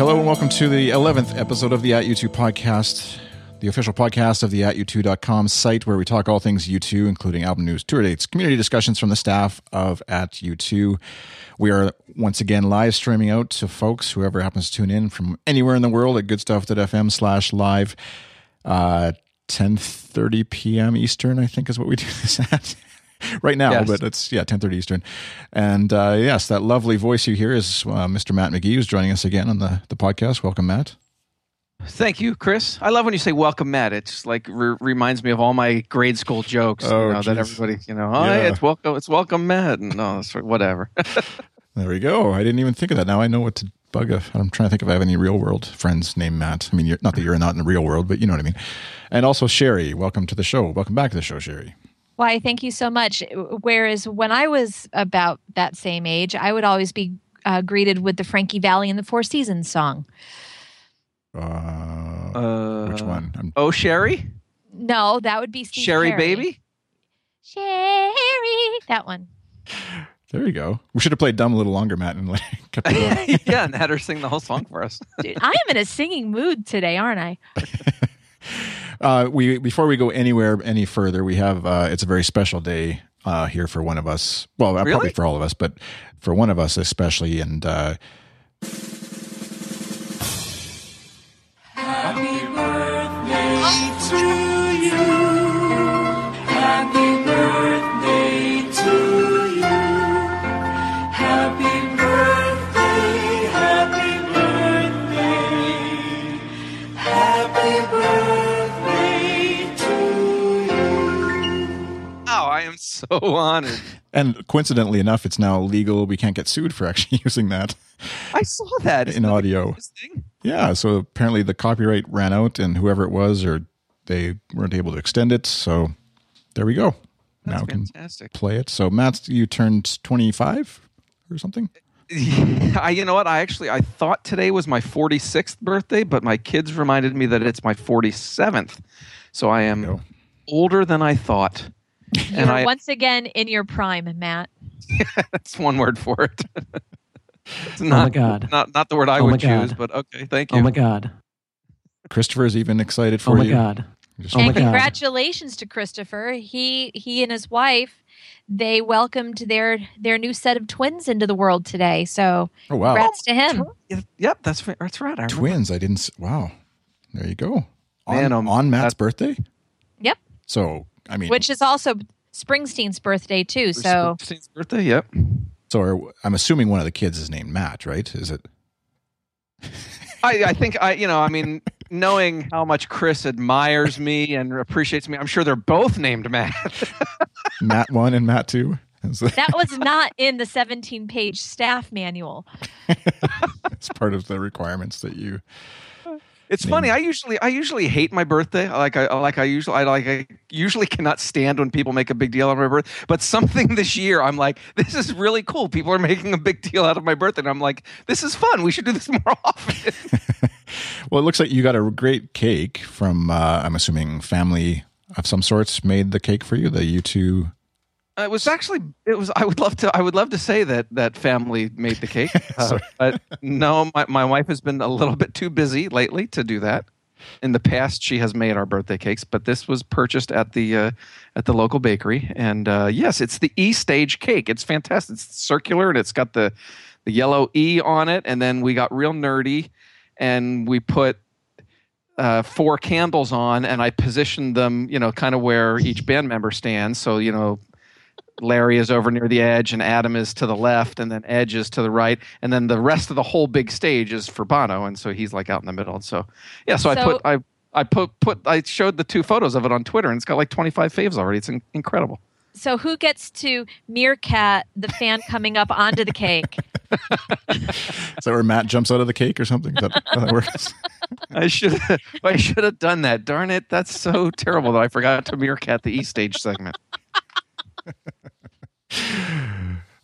Hello and welcome to the 11th episode of the At U2 podcast, the official podcast of the at u2.com site where we talk all things U2, including album news, tour dates, community discussions from the staff of At U2. We are once again live streaming out to folks, whoever happens to tune in from anywhere in the world at goodstuff.fm slash live. Uh, 10.30 p.m. Eastern, I think is what we do this at. right now, Yes. but it's yeah, ten thirty Eastern. And uh, yes, that lovely voice you hear is uh, Mr. Matt McGee, who's joining us again on the the podcast. Welcome, Matt. Thank you, Chris. I love when you say "welcome, Matt." It's like re- reminds me of all my grade school jokes. Oh, you know, that everybody, you know, oh, hey, it's welcome, it's welcome, Matt. And no, it's whatever. There we go. I didn't even think of that. Now I know what to bug. If, I'm trying to think if I have any real world friends named Matt. I mean, you're, not that you're not in the real world, but you know what I mean. And also Sherry, welcome to the show. Welcome back to the show, Sherry. Why, thank you so much. Whereas when I was about that same age, I would always be uh, greeted with the Frankie Valli and the Four Seasons song. Uh, Uh, which one? I'm, Oh, Sherry, No, that would be Steve Sherry, Perry. baby. Sherry, that one. there you go. We should have played dumb a little longer, Matt, and like, kept it going. yeah, and had her sing the whole song for us. Dude, I am in a singing mood today, aren't I? Uh, we before we go anywhere any further, we have uh, it's a very special day uh, here for one of us. Well, uh, probably for all of us, but for one of us especially. And uh, so honored. and coincidentally enough, it's now legal. We can't get sued for actually using that I saw that in audio. Yeah, so apparently the copyright ran out, and whoever it was, or they weren't able to extend it. So there we go. That's now we can fantastic. play it. So Matt, you turned twenty five or something. I, you know what? I actually I thought today was my 46th birthday, but my kids reminded me that it's my 47th. So I am older than I thought. And You're I once again in your prime, Matt. that's one word for it. it's Oh not, my God. Not not the word I Oh would choose, but okay, thank you. Oh my god. Christopher is even excited for you. Oh my you. god. Just- Oh my and God. congratulations to Christopher. He he and his wife they welcomed their their new set of twins into the world today. So oh wow, congrats to him. Yep, that's fa- that's right. I remember. twins. I didn't. Wow, there you go. On, Man, um, on Matt's birthday. Yep. So I mean, Which is also Springsteen's birthday too. So Springsteen's birthday. Yep. so are, I'm assuming one of the kids is named Matt, right? Is it? I, I think I, you know, I mean, knowing how much Chris admires me and appreciates me, I'm sure they're both named Matt. Matt one and Matt two. That- that was not in the 17 page staff manual. It's part of the requirements that you. It's funny. I usually I usually hate my birthday. Like I like I usually I like I usually cannot stand when people make a big deal out of my birthday. But something this year, I'm like, this is really cool. People are making a big deal out of my birthday, and I'm like, this is fun. We should do this more often. Well, it looks like you got a great cake from. Uh, I'm assuming family of some sorts made the cake for you. The U two. Uh, it was actually it was. I would love to. I would love to say that that family made the cake, uh, but no. My my wife has been a little bit too busy lately to do that. In the past, she has made our birthday cakes, but this was purchased at the uh, at the local bakery. And uh, yes, it's the E stage cake. It's fantastic. It's circular and it's got the the yellow E on it. And then we got real nerdy, and we put uh, four candles on, and I positioned them, you know, kind of where each band member stands. So you know, Larry is over near the edge, and Adam is to the left, and then Edge is to the right, and then the rest of the whole big stage is for Bono, and so he's like out in the middle. And so, yeah, so, I put I I put put I showed the two photos of it on Twitter, and it's got like 25 faves already. It's in- incredible. So who gets to meerkat the fan coming up onto the cake? Is that where Matt jumps out of the cake or something? Is that how that works? I should I should have done that. Darn it, that's so terrible that I forgot to meerkat the E stage segment.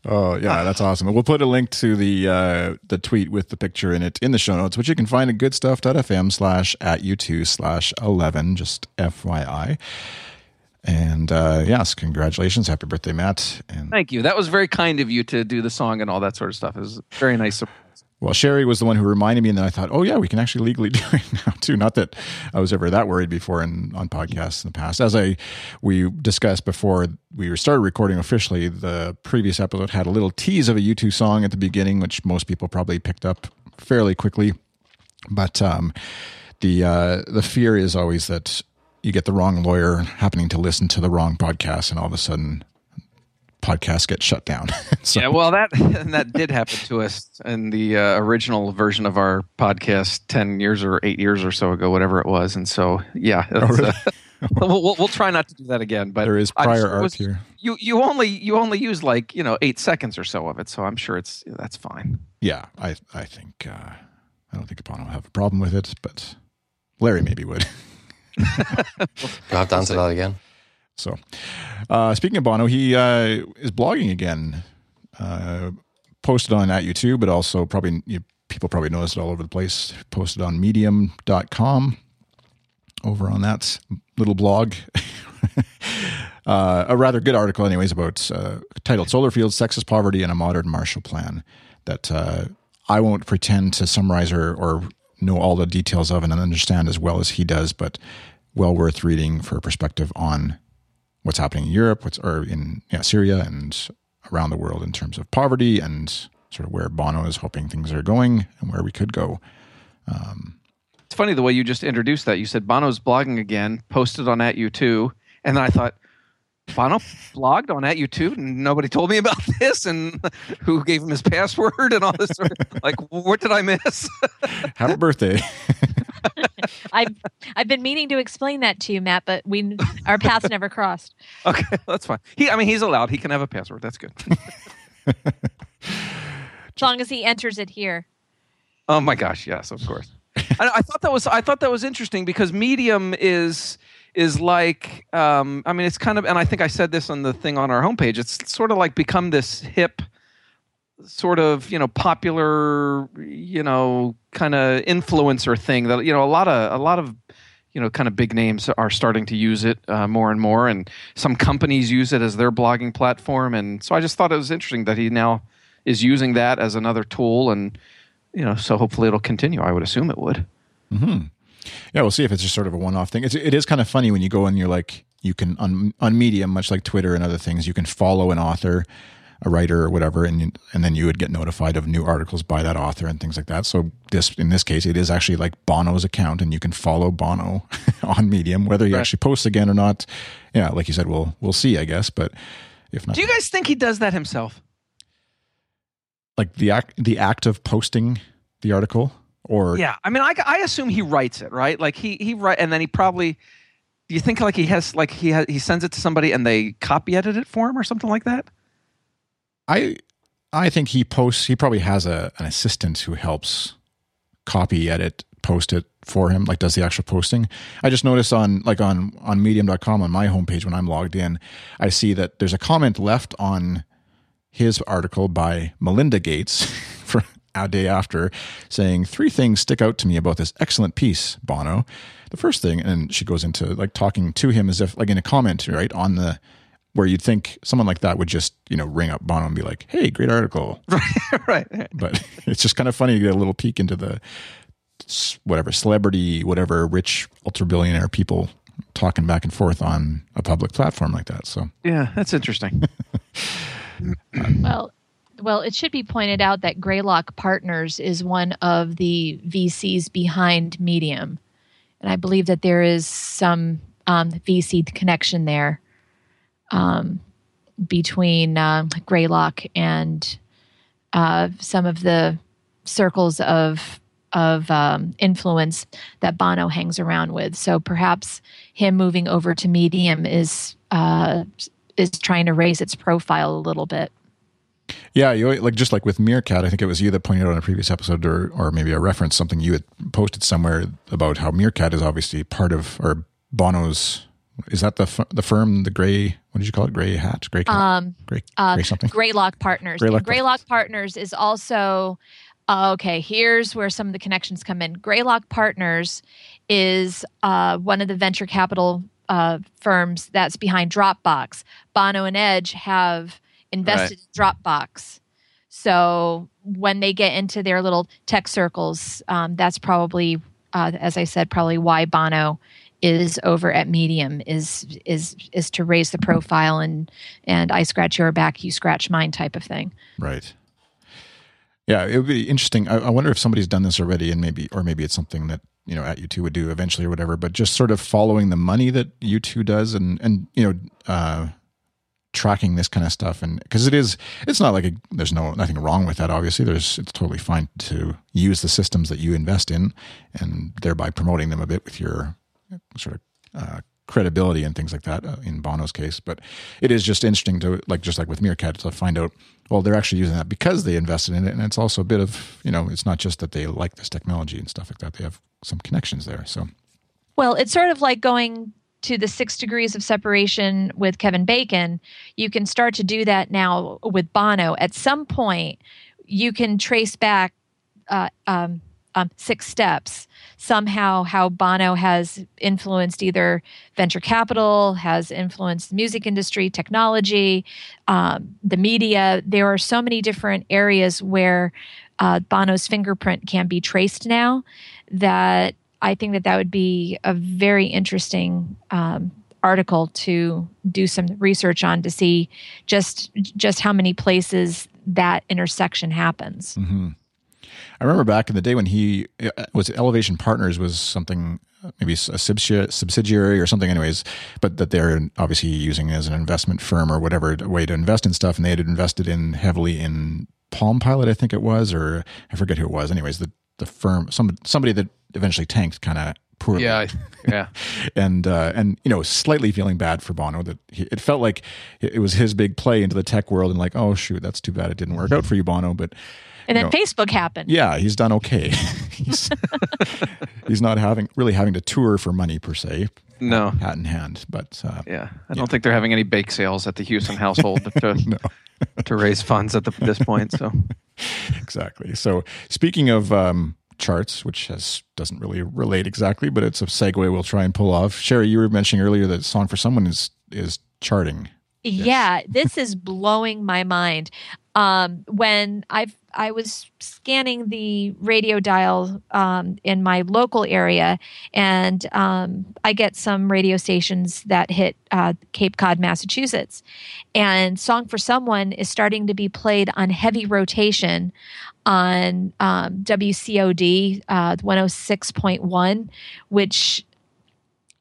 Oh yeah, that's awesome. We'll put a link to the uh, the tweet with the picture in it in the show notes, which you can find at goodstuff.fm slash at u2 slash eleven, just FYI. And uh, yes, congratulations, happy birthday, Matt. And Thank you. That was very kind of you to do the song and all that sort of stuff. It was very nice. Well, Sherry was the one who reminded me, and then I thought, oh yeah, we can actually legally do it now too. Not that I was ever that worried before in on podcasts in the past. As I we discussed before we started recording officially, the previous episode had a little tease of a U2 song at the beginning, which most people probably picked up fairly quickly. But um, the uh, the fear is always that you get the wrong lawyer happening to listen to the wrong podcast, and all of a sudden podcast get shut down. so, yeah, well, that that did happen to us in the uh, original version of our podcast ten years or eight years or so ago, whatever it was. And so, yeah, oh, really? uh, we'll, we'll, we'll try not to do that again. But there is prior art here. You you only you only use like you know eight seconds or so of it, so I'm sure it's that's fine. Yeah, I I think uh, I don't think Bono will have a problem with it, but Larry maybe would. You'll have to answer that again. So, uh, speaking of Bono, he uh, is blogging again. Uh, posted on at U2, but also probably you, people probably noticed it all over the place. Posted on Medium.com over on that little blog. Uh, a rather good article, anyways, about uh, titled "Solar Fields, Sexist Poverty, and a Modern Marshall Plan." That uh, I won't pretend to summarize or, or know all the details of and understand as well as he does, but well worth reading for a perspective on what's happening in Europe, what's or in yeah, Syria and around the world in terms of poverty and sort of where Bono is hoping things are going and where we could go. Um, it's funny the way you just introduced that. You said Bono's blogging again, posted on at U2, and then I thought Bono blogged on at U2, and nobody told me about this, and who gave him his password and all this. Sort of, like, what did I miss? Happy birthday! I've I've been meaning to explain that to you, Matt, but we our paths never crossed. Okay, that's fine. He, I mean, he's allowed. He can have a password. That's good. as long as he enters it here. Oh my gosh! Yes, of course. I, I thought that was I thought that was interesting because Medium is is like um, I mean it's kind of and I think I said this on the thing on our homepage. It's sort of like become this hip sort of you know popular you know kind of influencer thing that you know a lot of a lot of you know kind of big names are starting to use it uh, more and more and some companies use it as their blogging platform and so i just thought it was interesting that he now is using that as another tool and you know so hopefully it'll continue. I would assume it would. Mm-hmm. yeah we'll see if it's just sort of a one-off thing. It's, it is kind of funny when you go and you're like you can on, on medium much like twitter and other things you can follow an author a writer or whatever, and and then you would get notified of new articles by that author and things like that. So this in this case, it is actually like Bono's account, and you can follow Bono on Medium, whether he right. actually posts again or not. Yeah, like you said, we'll we'll see, I guess. But if not, do you guys think he does that himself? Like the act the act of posting the article, or yeah, I mean, I I assume he writes it right. Like he he write, and then he probably. Do you think like he has like he has, he sends it to somebody and they copy edit it for him or something like that? I I think he posts. He probably has a an assistant who helps copy edit, post it for him. Like does the actual posting. I just noticed on like on on Medium.com on my homepage when I'm logged in, I see that there's a comment left on his article by Melinda Gates for a day after saying three things stick out to me about this excellent piece, Bono. The first thing, and she goes into like talking to him as if like in a comment, right, on the where you'd think someone like that would just you know ring up Bono and be like, "Hey, great article," right? Right. But it's just kind of funny to get a little peek into the whatever celebrity, whatever rich ultra billionaire people talking back and forth on a public platform like that. So yeah, that's interesting. well, well, it should be pointed out that Greylock Partners is one of the VCs behind Medium, and I believe that there is some um, VC connection there um, between uh, Greylock and uh, some of the circles of of um, influence that Bono hangs around with. So perhaps him moving over to Medium is uh, is trying to raise its profile a little bit. Yeah, you like just like with Meerkat, I think it was you that pointed out on a previous episode, or or maybe a reference something you had posted somewhere about how Meerkat is obviously part of or Bono's is that the the firm, the gray? What did you call it? Gray hat, gray, um, gray, uh, gray something. Greylock Partners. Greylock, Greylock Partners is also uh, okay. Here's where some of the connections come in. Greylock Partners is uh, one of the venture capital uh, firms that's behind Dropbox. Bono and Edge have invested right. in Dropbox. So when they get into their little tech circles, um, that's probably, uh, as I said, probably why Bono is over at Medium is is is to raise the profile and and I scratch your back, you scratch mine type of thing. Right. Yeah, it would be interesting. I, I wonder if somebody's done this already, and maybe, or maybe it's something that you know at U2 would do eventually or whatever. But just sort of following the money that U2 does, and and you know, uh, tracking this kind of stuff, and because it is, it's not like a, there's no nothing wrong with that. Obviously, there's it's totally fine to use the systems that you invest in, and thereby promoting them a bit with your sort of uh, credibility and things like that uh, in Bono's case. But it is just interesting to like just like with Meerkat to find out well they're actually using that because they invested in it, and it's also a bit of you know it's not just that they like this technology and stuff like that. They have some connections there. So well, it's sort of like going to the six degrees of separation with Kevin Bacon. You can start to do that now with Bono. At some point, you can trace back uh, um, um, six steps somehow how Bono has influenced either venture capital, has influenced the music industry, technology, um, the media. There are so many different areas where uh, Bono's fingerprint can be traced now that I think that that would be a very interesting um, article to do some research on to see just just how many places that intersection happens. Mm-hmm. I remember back in the day when he uh, was Elevation Partners was something maybe a subsidiary or something anyways but that they're obviously using as an investment firm or whatever way to invest in stuff and they had invested in heavily in palm pilot i think it was or i forget who it was. Anyways the the firm some somebody that eventually tanked kind of poorly. Yeah yeah. And uh, and you know slightly feeling bad for bono that he, it felt like it was his big play into the tech world and like oh shoot that's too bad it didn't work out for you bono but and then know, Facebook happened. Yeah, he's done okay. he's, he's not having really having to tour for money per se. No, hat in hand. But uh, yeah, I don't think they're having any bake sales at the Hewson household to no. to raise funds at the, this point. So exactly. So speaking of um, charts, which has doesn't really relate exactly, but it's a segue we'll try and pull off. Sherry, you were mentioning earlier that "Song for Someone" is is charting. Yeah, this is blowing my mind. Um, when I've I was scanning the radio dial um, in my local area, and um, I get some radio stations that hit uh, Cape Cod, Massachusetts. And "Song for Someone" is starting to be played on heavy rotation on um, WCOD uh, 106.1, which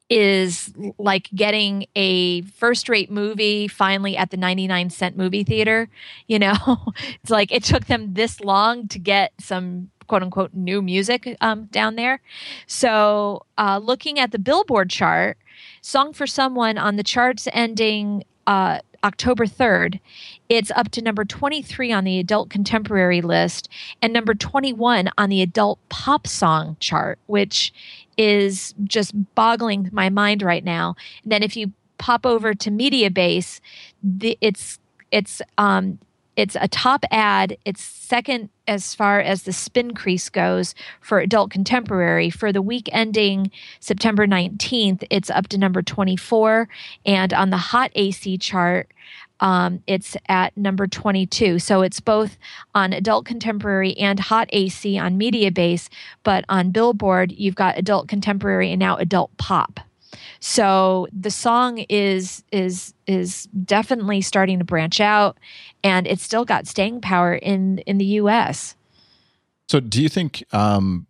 is like getting a first rate movie finally at the 99 cent movie theater. You know, it's like it took them this long to get some quote unquote new music um, down there. So, uh, looking at the Billboard chart, Song for Someone on the charts ending uh, October 3rd, it's up to number 23 on the adult contemporary list and number 21 on the adult pop song chart, which is just boggling my mind right now. And then if you pop over to Mediabase, the, it's it's um, it's a top ad. It's second as far as the spin crease goes for adult contemporary. For the week ending September 19th, it's up to number 24. And on the hot AC chart, um, it's at number 22. So it's both on adult contemporary and hot AC on Mediabase, but on Billboard, you've got adult contemporary and now adult pop. So the song is is is definitely starting to branch out, and it's still got staying power in in the U.S. So do you think um,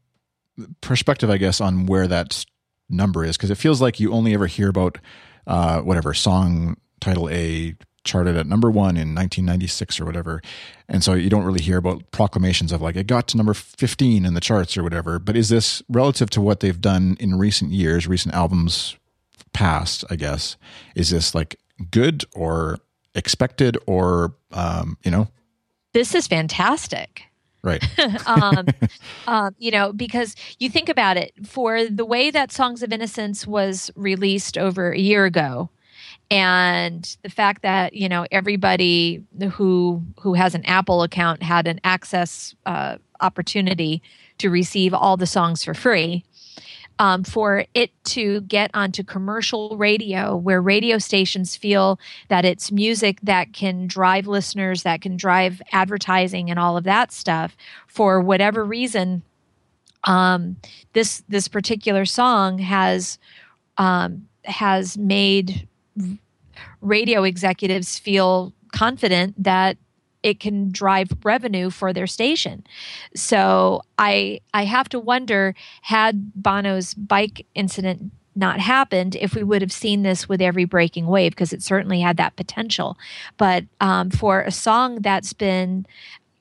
perspective, I guess, on where that number is? Because it feels like you only ever hear about uh, whatever song title A charted at number one in 1996 or whatever. And so you don't really hear about proclamations of like it got to number 15 in the charts or whatever. But is this relative to what they've done in recent years, recent albums past, I guess? Is this like good or expected or, um, you know? This is fantastic. Right. um, um, you know, because you think about it, for the way that Songs of Innocence was released over a year ago, and the fact that you know everybody who who has an Apple account had an access uh, opportunity to receive all the songs for free um, for it to get onto commercial radio, where radio stations feel that it's music that can drive listeners, that can drive advertising, and all of that stuff, for whatever reason, um, this this particular song has um, has made radio executives feel confident that it can drive revenue for their station. So I I have to wonder had Bono's bike incident not happened if we would have seen this with every breaking wave because it certainly had that potential. But um, for a song that's been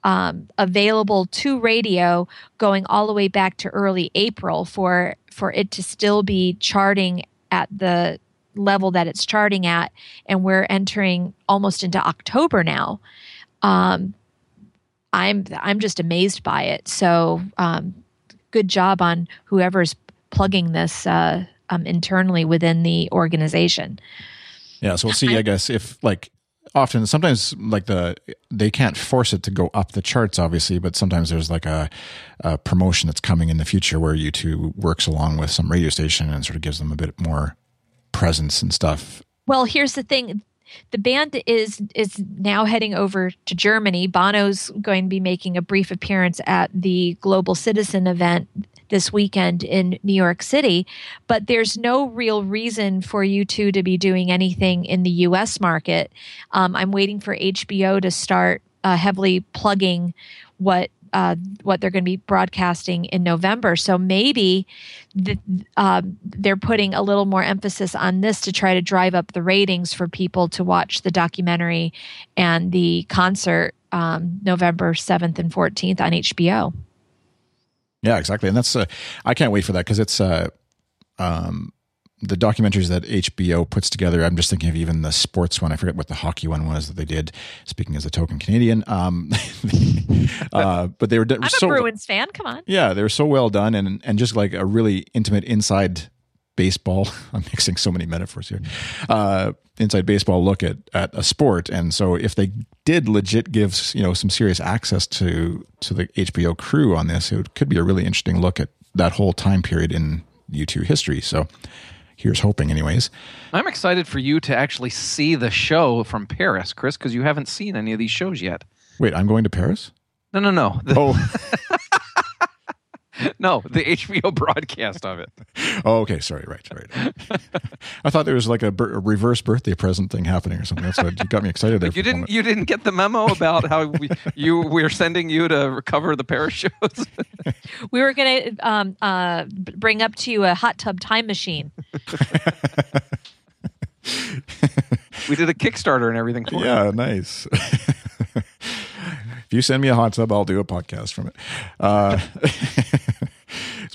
um, available to radio going all the way back to early April for for it to still be charting at the level that it's charting at, and we're entering almost into October now. Um, I'm I'm just amazed by it. So um, good job on whoever's plugging this uh, um, internally within the organization. Yeah, so we'll see. I, I guess if like often sometimes like the they can't force it to go up the charts obviously but sometimes there's like a, a, promotion that's coming in the future where U2 works along with some radio station and sort of gives them a bit more presence and stuff. Well, here's the thing. The band is is now heading over to Germany. Bono's going to be making a brief appearance at the Global Citizen event this weekend in New York City, but there's no real reason for U2 to be doing anything in the US market. Um, I'm waiting for HBO to start uh, heavily plugging what uh, what they're going to be broadcasting in November. So maybe the, uh, they're putting a little more emphasis on this to try to drive up the ratings for people to watch the documentary and the concert um, November 7th and 14th on HBO. Yeah, exactly. And that's, uh, I can't wait for that because it's, uh, um, the documentaries that HBO puts together, I'm just thinking of even the sports one. I forget what the hockey one was that they did. Speaking as a token Canadian, um, uh, but they were. I'm so, a Bruins fan. Come on. Yeah, they were so well done and and just like a really intimate inside baseball. I'm mixing so many metaphors here. Uh, inside baseball look at at a sport, and so if they did legit give you know some serious access to to the HBO crew on this, it could be a really interesting look at that whole time period in U2 history. So here's hoping, anyways. I'm excited for you to actually see the show from Paris, Chris, because you haven't seen any of these shows yet. Wait, I'm going to Paris? No, no, no. The, oh. no, the HBO broadcast of it. Oh, okay. Sorry. Right. Right. I thought there was like a, a, reverse birthday present thing happening or something. That's what you got me excited there. you didn't. You didn't get the memo about how we, you we're sending you to recover the Paris shows. we were going to um, uh, bring up to you a hot tub time machine. we did a Kickstarter and everything for it. yeah, it. nice if you send me a hot tub, I'll do a podcast from it. Uh,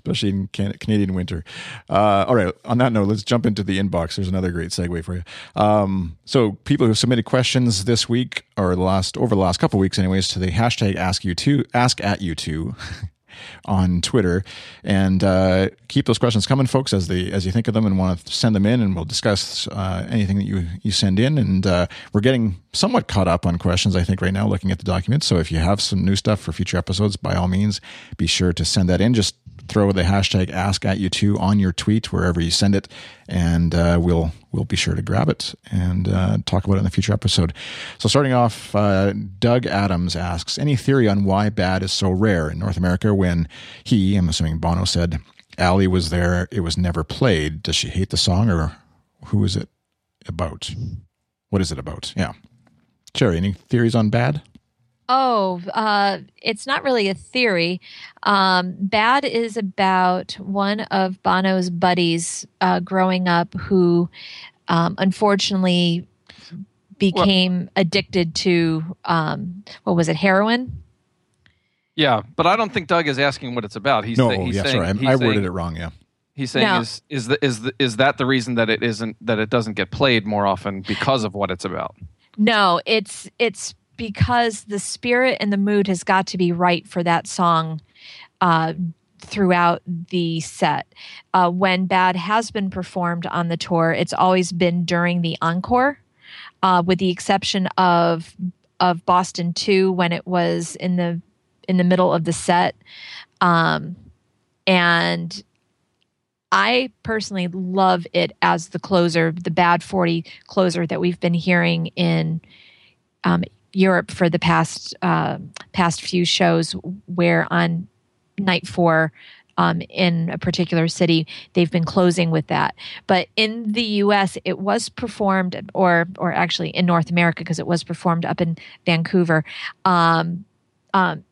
especially in can- Canadian winter. Uh, all right. On that note, let's jump into the inbox. There's another great segue for you. Um, so, people who submitted questions this week or the last over the last couple weeks, anyways, to the hashtag ask you to ask at U2, on Twitter, and uh, keep those questions coming, folks, as they as you think of them and want to send them in, and we'll discuss uh, anything that you you send in. And uh, we're getting somewhat caught up on questions, I think, right now, looking at the documents. So if you have some new stuff for future episodes, by all means, be sure to send that in. Just throw the hashtag ask at U2 on your tweet wherever you send it and uh, we'll we'll be sure to grab it and uh, talk about it in the future episode. So starting off uh, doug adams asks any theory on why bad is so rare in north america when he i'm assuming bono said ali was there it was never played? Does she hate the song or who is it about? What is it about? Yeah. Sherry, any theories on bad Oh, uh, it's not really a theory. Um, Bad is about one of Bono's buddies uh, growing up who um, unfortunately became well, addicted to, um, what was it, heroin? Yeah, but I don't think Doug is asking what it's about. He's no, he's yeah, saying, sorry, I, I worded it wrong. Yeah, he's saying no. is is the, is the, is that the reason that it isn't that it doesn't get played more often because of what it's about? No, it's it's because the spirit and the mood has got to be right for that song uh, throughout the set. Uh, when Bad has been performed on the tour, it's always been during the encore, uh, with the exception of of Boston Two when it was in the in the middle of the set, um, and I personally love it as the closer, the bad 40 closer that we've been hearing in um, Europe for the past uh, past few shows, where on night four um, in a particular city, they've been closing with that. But in the U.S., it was performed, or or actually in North America, because it was performed up in Vancouver. Um, um,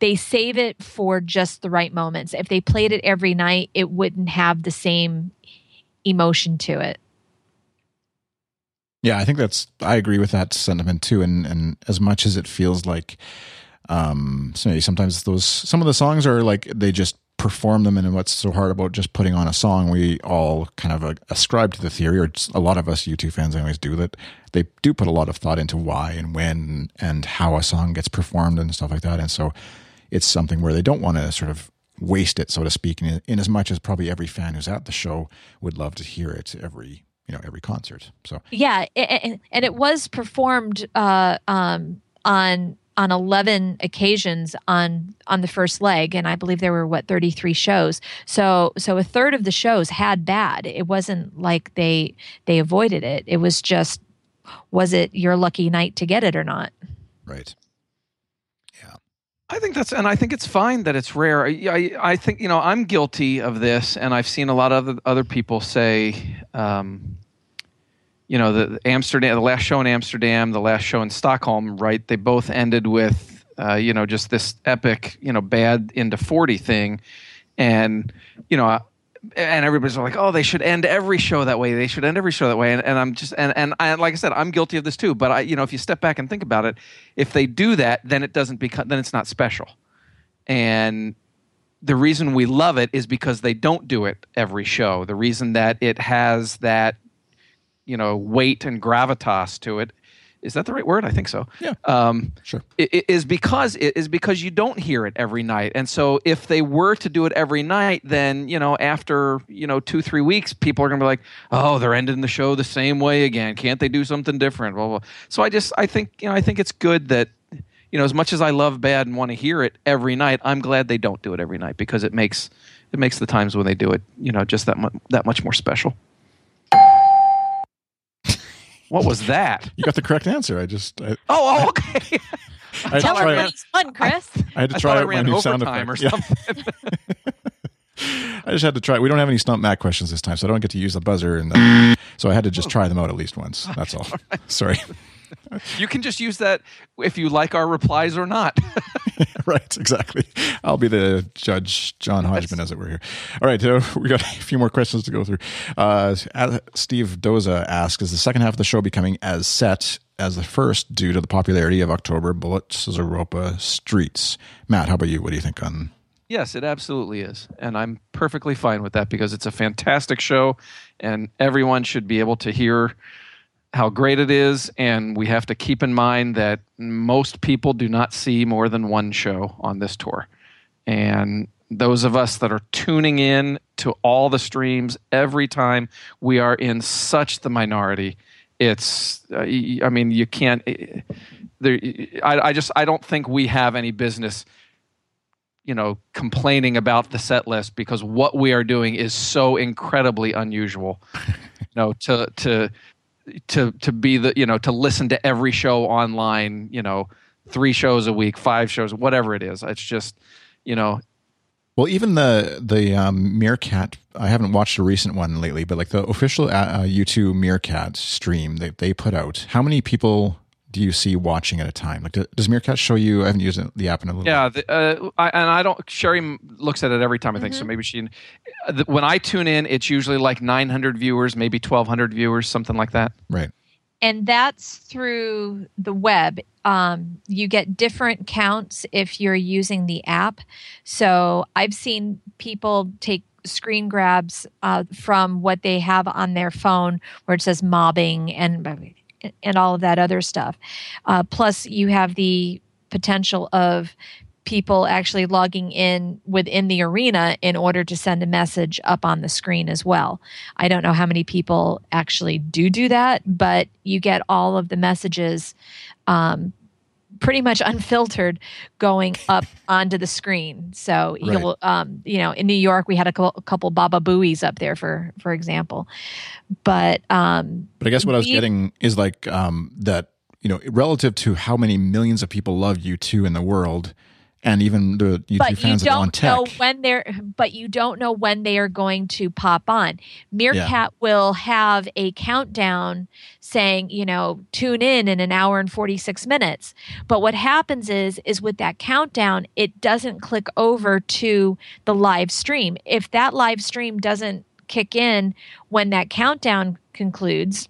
they save it for just the right moments. If they played it every night, it wouldn't have the same emotion to it. Yeah, I think that's I agree with that sentiment too. And and as much as it feels like um so sometimes those some of the songs are like they just perform them and what's so hard about just putting on a song we all kind of uh, ascribe to the theory or a lot of us u2 fans anyways do that they do put a lot of thought into why and when and how a song gets performed and stuff like that and so it's something where they don't want to sort of waste it so to speak in, in as much as probably every fan who's at the show would love to hear it every you know every concert. So yeah and, and it was performed uh, um, on on 11 occasions on on the first leg and i believe there were what 33 shows. So so a third of the shows had bad. It wasn't like they they avoided it. It was just was it your lucky night to get it or not? Right I think that's, and I think it's fine that it's rare. I, I, I, think, you know, I'm guilty of this, and I've seen a lot of other, people say, um, you know, the Amsterdam, the last show in Amsterdam, the last show in Stockholm, right? They both ended with, uh, you know, just this epic, you know, bad into 40 thing. And, you know, and everybody's like, oh, they should end every show that way. They should end every show that way. And, and I'm just, and, and I, like I said, I'm guilty of this too. But I, you know, if you step back and think about it, if they do that, then it doesn't become, then it's not special. And the reason we love it is because they don't do it every show. The reason that it has that, you know, weight and gravitas to it is that the right word? I think so. Yeah. Um, sure. It, is because it is because you don't hear it every night, and so if they were to do it every night, then you know after you know two three weeks, people are going to be like, oh, they're ending the show the same way again. Can't they do something different? Blah, blah. So I just I think you know I think it's good that you know as much as I love bad and want to hear it every night, I'm glad they don't do it every night because it makes it makes the times when they do it you know just that mu- that much more special. What was that? You got the correct answer. I just. I, oh, oh, okay. I, I Tell everybody it's fun, Chris. I, I had to try out my new sound effect. Or something. Yeah. I just had to try. We don't have any Stump Mac questions this time, so I don't get to use the buzzer, and the, so I had to just try them out at least once. That's all. Sorry. You can just use that if you like our replies or not. right, exactly. I'll be the judge, John Hodgman, as it were here. All right, uh, we got a few more questions to go through. Uh, Steve Doza asks Is the second half of the show becoming as set as the first due to the popularity of October Bullets Zooropa Streets? Matt, how about you? What do you think on Yes, it absolutely is. And I'm perfectly fine with that because it's a fantastic show and everyone should be able to hear how great it is. And we have to keep in mind that most people do not see more than one show on this tour. And those of us that are tuning in to all the streams every time, we are in such the minority. It's, uh, I mean, you can't. Eh, there, I, I just, I don't think we have any business you know complaining about the set list because what we are doing is so incredibly unusual you know to to to to be the you know to listen to every show online you know three shows a week five shows whatever it is. It's just you know. Well even the the um, meerkat i haven't watched a recent one lately but like the official uh, u2 meerkat stream that they put out how many people do you see watching at a time? Like, does Meerkat show you? I haven't used the app in a little. Yeah, the, uh, I, and I don't. Sherry looks at it every time. I think mm-hmm. so. Maybe she. The, when I tune in, it's usually like 900 viewers, maybe 1,200 viewers, something like that. Right. And that's through the web. Um, you get different counts if you're using the app. So I've seen people take screen grabs uh, from what they have on their phone where it says mobbing and and all of that other stuff. Uh, plus, you have the potential of people actually logging in within the arena in order to send a message up on the screen as well. I don't know how many people actually do do that, but you get all of the messages um, pretty much unfiltered going up onto the screen. So Right. you'll, um, you know, in New York we had a, cou- a couple Baba Booeys up there for for example, but um, But I guess what I was getting is like um, that, you know, relative to how many millions of people love U2 in the world, and even the U2 but you fans that are on don't know tech. when they're but you don't know when they are going to pop on. Meerkat will have a countdown saying you know tune in in an hour and 46 minutes. But what happens is is with that countdown it doesn't click over to the live stream. If that live stream doesn't kick in when that countdown concludes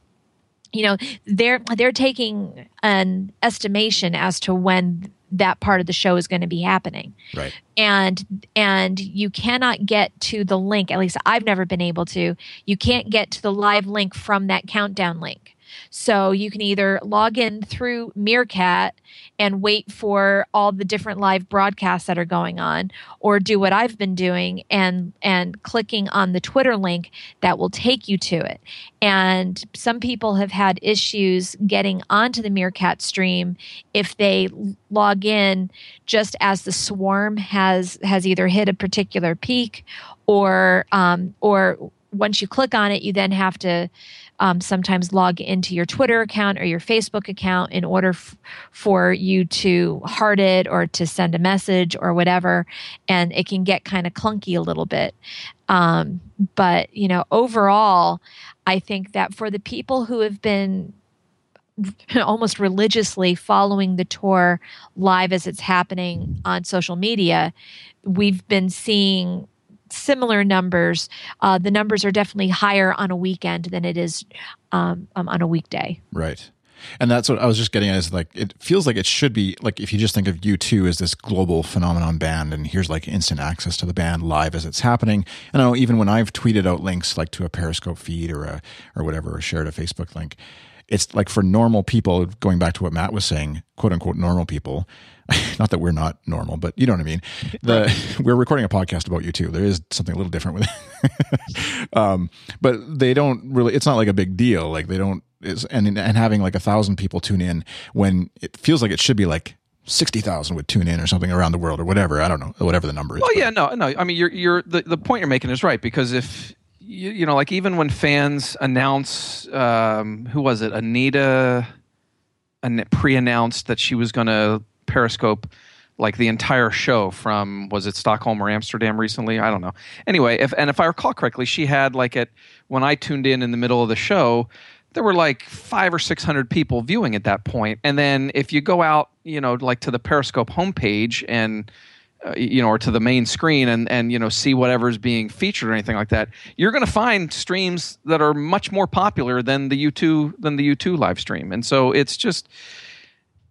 you know they're they're taking an estimation as to when that part of the show is going to be happening right. and and you cannot get to the link at least i've never been able to you can't get to the live link from that countdown link so you can either log in through meerkat and wait for all the different live broadcasts that are going on or do what i've been doing and and clicking on the twitter link that will take you to it. And some people have had issues getting onto the meerkat stream if they log in just as the swarm has has either hit a particular peak or um, or once you click on it you then have to um, sometimes log into your twitter account or your facebook account in order f- for you to heart it or to send a message or whatever. And it can get kind of clunky a little bit. Um, but you know overall i think that for the people who have been almost religiously following the tour live as it's happening on social media, we've been seeing similar numbers. Uh, the numbers are definitely higher on a weekend than it is um, um, on a weekday. Right. And that's what I was just getting at is like, it feels like it should be like if you just think of U2 as this global phenomenon band, and here's like instant access to the band live as it's happening. And I know even when I've tweeted out links like to a Periscope feed or a, or whatever, or shared a Facebook link, it's like for normal people, going back to what Matt was saying, quote unquote, normal people. Not that we're not normal, but you know what I mean. The we're recording a podcast about U2. There is something a little different with it. um, but they don't really. It's not like a big deal. Like they don't. Is and and having like a thousand people tune in when it feels like it should be like sixty thousand would tune in or something around the world or whatever. I don't know, whatever the number is. Well, But- yeah, no, no. I mean, you're you're the, the point you're making is right because if you, you know, like even when fans announce, um, who was it, Anita, an- pre-announced that she was going to Periscope like the entire show from was it Stockholm or Amsterdam recently? I don't know. Anyway, if and if I recall correctly, she had like at when I tuned in in the middle of the show, there were like five or six hundred people viewing at that point. And then if you go out, you know, like to the Periscope homepage and uh, you know, or to the main screen and and you know see whatever's being featured or anything like that, you're going to find streams that are much more popular than the U2 than the U2 live stream. And so it's just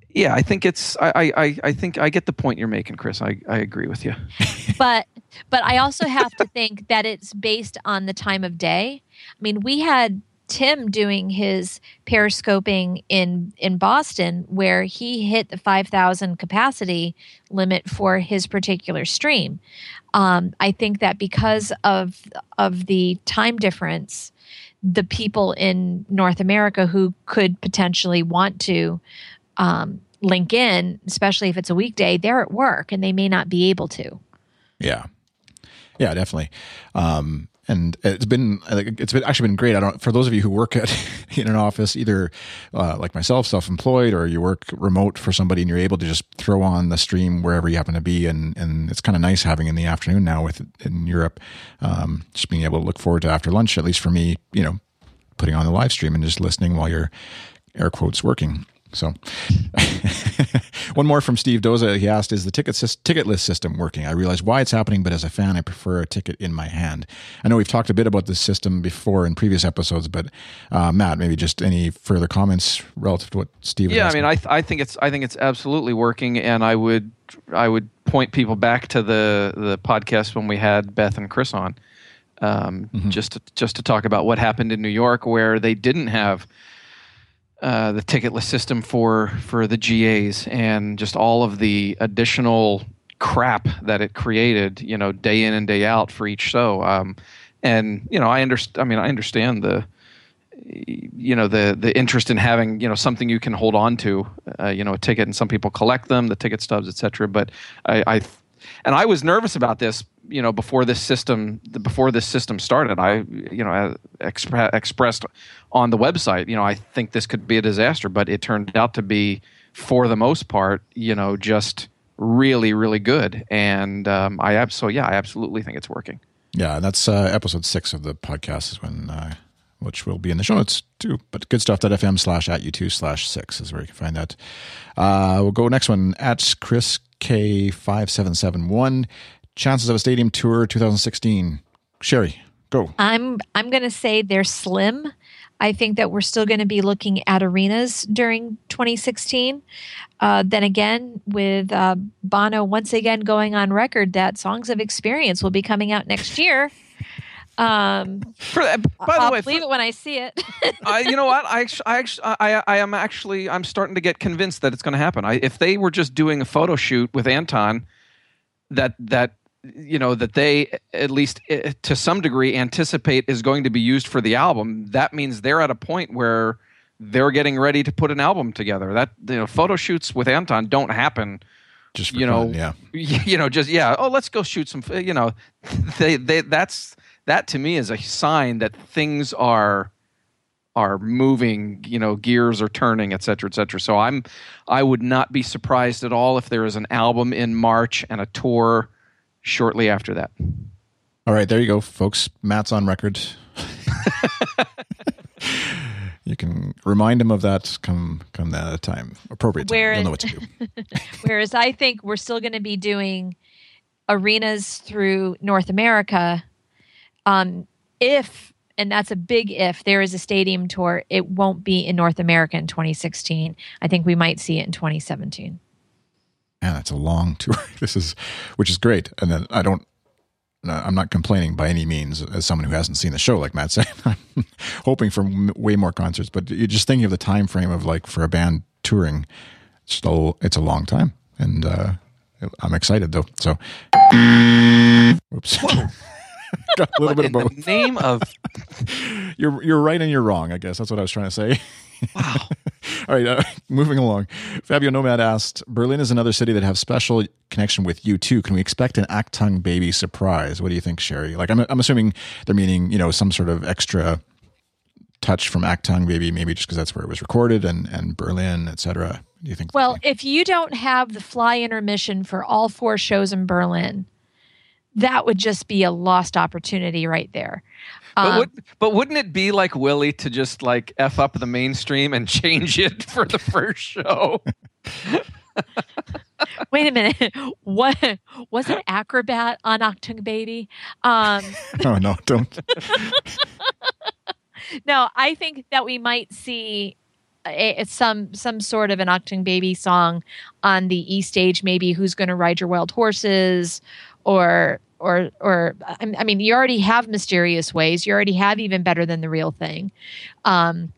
yeah, I think it's I I I- I think I get the point you're making, Chris. I I agree with you. but but I also have to think that it's based on the time of day. I mean, we had Tim doing his periscoping in in Boston where he hit the 5000 capacity limit for his particular stream. Um, I think that because of of the time difference, the people in North America who could potentially want to um, link in, especially if it's a weekday, they're at work and they may not be able to. Yeah, yeah, definitely. Um, and it's been like it's been actually been great. I don't for those of you who work at in an office, either uh, like myself, self-employed, or you work remote for somebody, and you're able to just throw on the stream wherever you happen to be, and and it's kind of nice having in the afternoon now with in Europe, um, just being able to look forward to after lunch. At least for me, you know, putting on the live stream and just listening while you're air quotes working. So, one more from Steve Doza. He asked, "Is the ticket sys- ticketless system working? I realize why it's happening, but as a fan, I prefer a ticket in my hand." I know we've talked a bit about this system before in previous episodes, but uh, Matt, maybe just any further comments relative to what Steve? Yeah, I mean, I th- I think it's I think it's absolutely working, and I would I would point people back to the the podcast when we had Beth and Chris on, um, just to, just to talk about what happened in New York, where they didn't have uh, the ticketless system for for the GAs, and just all of the additional crap that it created, you know, day in and day out for each show. Um, and you know, I understand. I mean, I understand the you know the the interest in having you know something you can hold on to, uh, you know, a ticket, and some people collect them, the ticket stubs, etc. But I, I, and I was nervous about this, you know, before this system before this system started. I, you know, expre- expressed on the website, you know, I think this could be a disaster, but it turned out to be, for the most part, you know, just really really good, and um, I ab- so yeah, I absolutely think it's working. Yeah, and that's uh, episode six of the podcast is when. Uh which will be in the show notes too. But goodstuff.fm slash at U2 slash six is where you can find that. Uh, we'll go next one at Chris K5771. Chances of a stadium tour 2016. Sherry, go. I'm I'm going to say they're slim. I think that we're still going to be looking at arenas during 2016. Uh, then again, with uh, Bono once again going on record that Songs of Experience will be coming out next year. Um, for, by I'll the way, believe for, it when I see it. I, you know what? I, I, I, I am actually, I'm starting to get convinced that it's going to happen. I, if they were just doing a photo shoot with Anton, that that you know that they at least eh, to some degree anticipate is going to be used for the album, that means they're at a point where they're getting ready to put an album together. That you know, photo shoots with Anton don't happen just you know, fun, yeah. You know, just yeah. Oh, let's go shoot some. You know, they they that's that to me is a sign that things are are moving you know gears are turning et cetera et cetera so i'm i would not be surprised at all if there is an album in march and a tour shortly after that all right there you go folks matt's on record you can remind him of that come come that time appropriate time. Whereas, you'll know what to do whereas i think we're still going to be doing arenas through north america um, if, and that's a big if, there is a stadium tour, it won't be in North America in 2016. I think we might see it in 2017. Yeah, that's a long tour. This is, which is great. And then I don't, I'm not complaining by any means as someone who hasn't seen the show, like Matt said. I'm hoping for way more concerts, but you're just thinking of the time frame of like for a band touring. Still, it's a long time, and uh, I'm excited though. So, oops. Got a little what bit of both. the name of you're you're right and you're wrong. I guess that's what I was trying to say. wow. All right, uh, moving along. Fabio Nomad asked, "Berlin is another city that have special connection with U2. Can we expect an Achtung Baby surprise? What do you think, Sherry? Like, I'm I'm assuming they're meaning you know some sort of extra touch from Achtung Baby, maybe just because that's where it was recorded and and Berlin, etc. Do you think? Well, if you don't have the fly intermission for all four shows in Berlin, that would just be a lost opportunity right there. But, um, would, but wouldn't it be like Willie to just like f up the mainstream and change it for the first show? Wait a minute. What was an acrobat on Achtung Baby? Um, oh no, don't. no, I think that we might see a, some some sort of an Achtung Baby song on the E stage. Maybe who's going to ride your wild horses, or or or I mean, you already have mysterious ways. You already have even better than the real thing, um,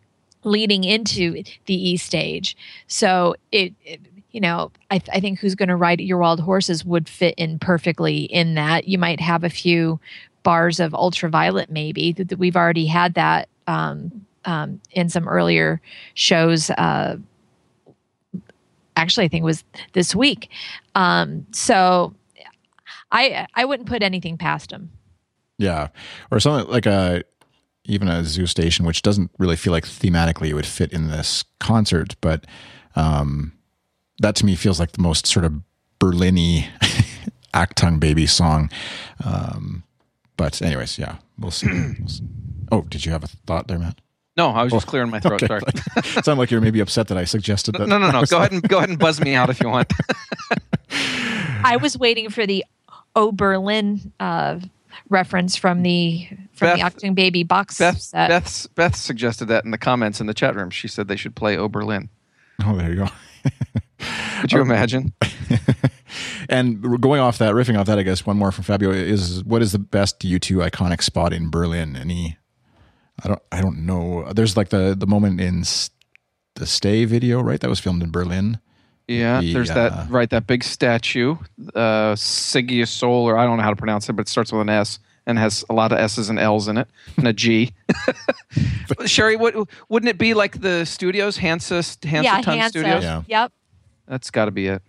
leading into the E stage. So it, it you know, I, I think who's going to ride your wild horses would fit in perfectly in that. You might have a few bars of ultraviolet, maybe that we've already had that um, um, in some earlier shows. Uh, actually, I think it was this week. Um, so I I wouldn't put anything past him. Yeah, or something like a even a zoo station, which doesn't really feel like thematically it would fit in this concert, but um, that to me feels like the most sort of Berliny Achtung Baby song. Um, but anyways, yeah, we'll see. we'll see. Oh, did you have a thought there, Matt? No, I was just oh, clearing my throat. Okay. Sorry. Like, sound like you're maybe upset that I suggested that. No, no, no. Go ahead and go ahead and buzz me out if you want. I was waiting for the Oberlin uh, reference from the from Beth, the Achtung Baby box Beth, set. Beth, Beth suggested that in the comments in the chat room. She said they should play Oberlin. Oh, there you go. Could you imagine? and going off that, riffing off that, I guess one more from Fabio is what is the best U2 iconic spot in Berlin? Any? I don't. I don't know. There's like the the moment in the Stay video, right? That was filmed in Berlin. Yeah, the, there's uh, that right that big statue, uh, Sigia Sol, or I don't know how to pronounce it, but it starts with an S. and has a lot of S's and L's in it and a G. Sherry, what, wouldn't it be like the studios, Hansa, Hansa yeah, Ton Hansa. Studios? Yeah. Yep. That's got to be it.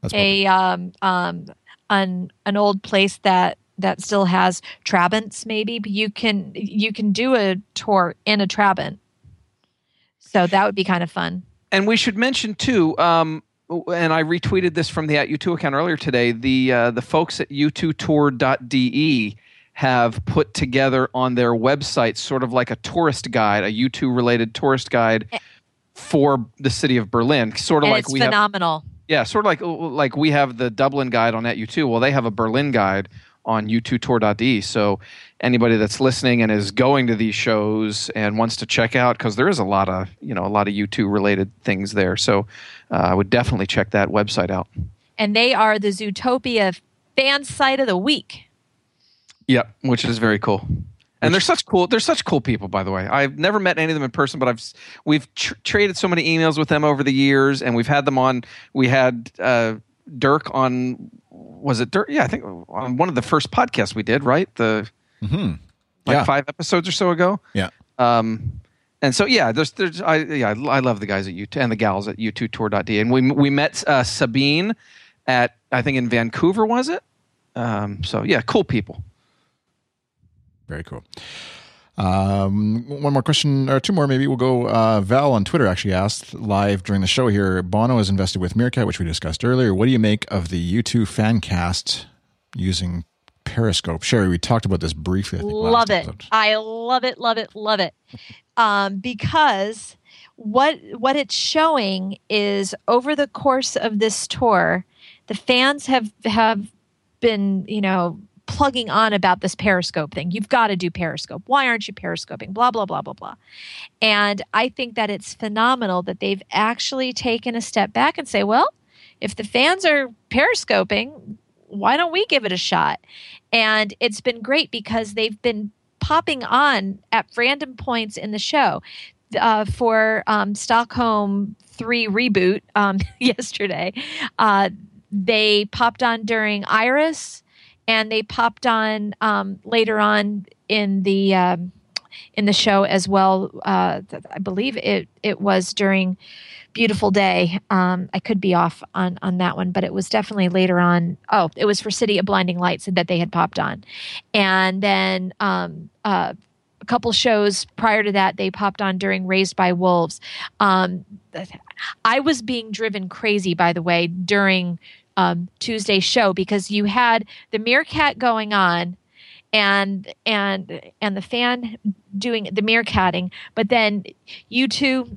That's a um um an an old place that that still has Trabants maybe but you can you can do a tour in a Trabant so that would be kind of fun And we should mention too, um, and I retweeted this from the at U2 account earlier today. The uh, the folks at u2tour.de have put together on their website sort of like a tourist guide, a U2 related tourist guide for the city of Berlin. Sort of and like it's we have phenomenal Yeah, sort of like like we have the Dublin guide on at U2. Well, they have a Berlin guide on u2tour.de. So anybody that's listening and is going to these shows and wants to check out because there is a lot of you know a lot of U2 related things there. So uh, I would definitely check that website out. and they are the Zootopia fan site of the week Yep, which is very cool. And they're such cool. They're such cool people, by the way. I've never met any of them in person, but I've we've tr- traded so many emails with them over the years, and we've had them on. We had uh, Dirk on. Was it Dirk? Yeah, I think on one of the first podcasts we did. Right, the Mhm. like Yeah. five episodes or so ago. Yeah. Um, and so yeah, there's there's I yeah I love the guys at U and the gals at U2Tour.de, and we we met uh, Sabine at I think in Vancouver was it? Um, so yeah, cool people. Very cool. Um, one more question, or two more maybe. We'll go. Uh, Val on Twitter actually asked live during the show here. Bono is invested with Meerkat, which we discussed earlier. What do you make of the U2 fan cast using Periscope? Sherry, we talked about this briefly. I think, last love it episode. i love it love it love it um, because what what it's showing is over the course of this tour the fans have have been you know plugging on about this periscope thing you've got to do periscope why aren't you periscoping blah blah blah blah blah and i think that it's phenomenal that they've actually taken a step back and say well if the fans are periscoping why don't we give it a shot and it's been great because they've been popping on at random points in the show. Uh, for um, Stockholm 3 reboot um, yesterday, uh, they popped on during Iris and they popped on um, later on in the. Um, in the show as well, uh, I believe it it was during beautiful day. Um, I could be off on on that one, but it was definitely later on. Oh, it was for City of Blinding Lights that they had popped on, and then um, uh, a couple shows prior to that they popped on during Raised by Wolves. Um, I was being driven crazy, by the way, during um, Tuesday's show because you had the Meerkat going on. And and and the fan doing the meerkatting, but then U2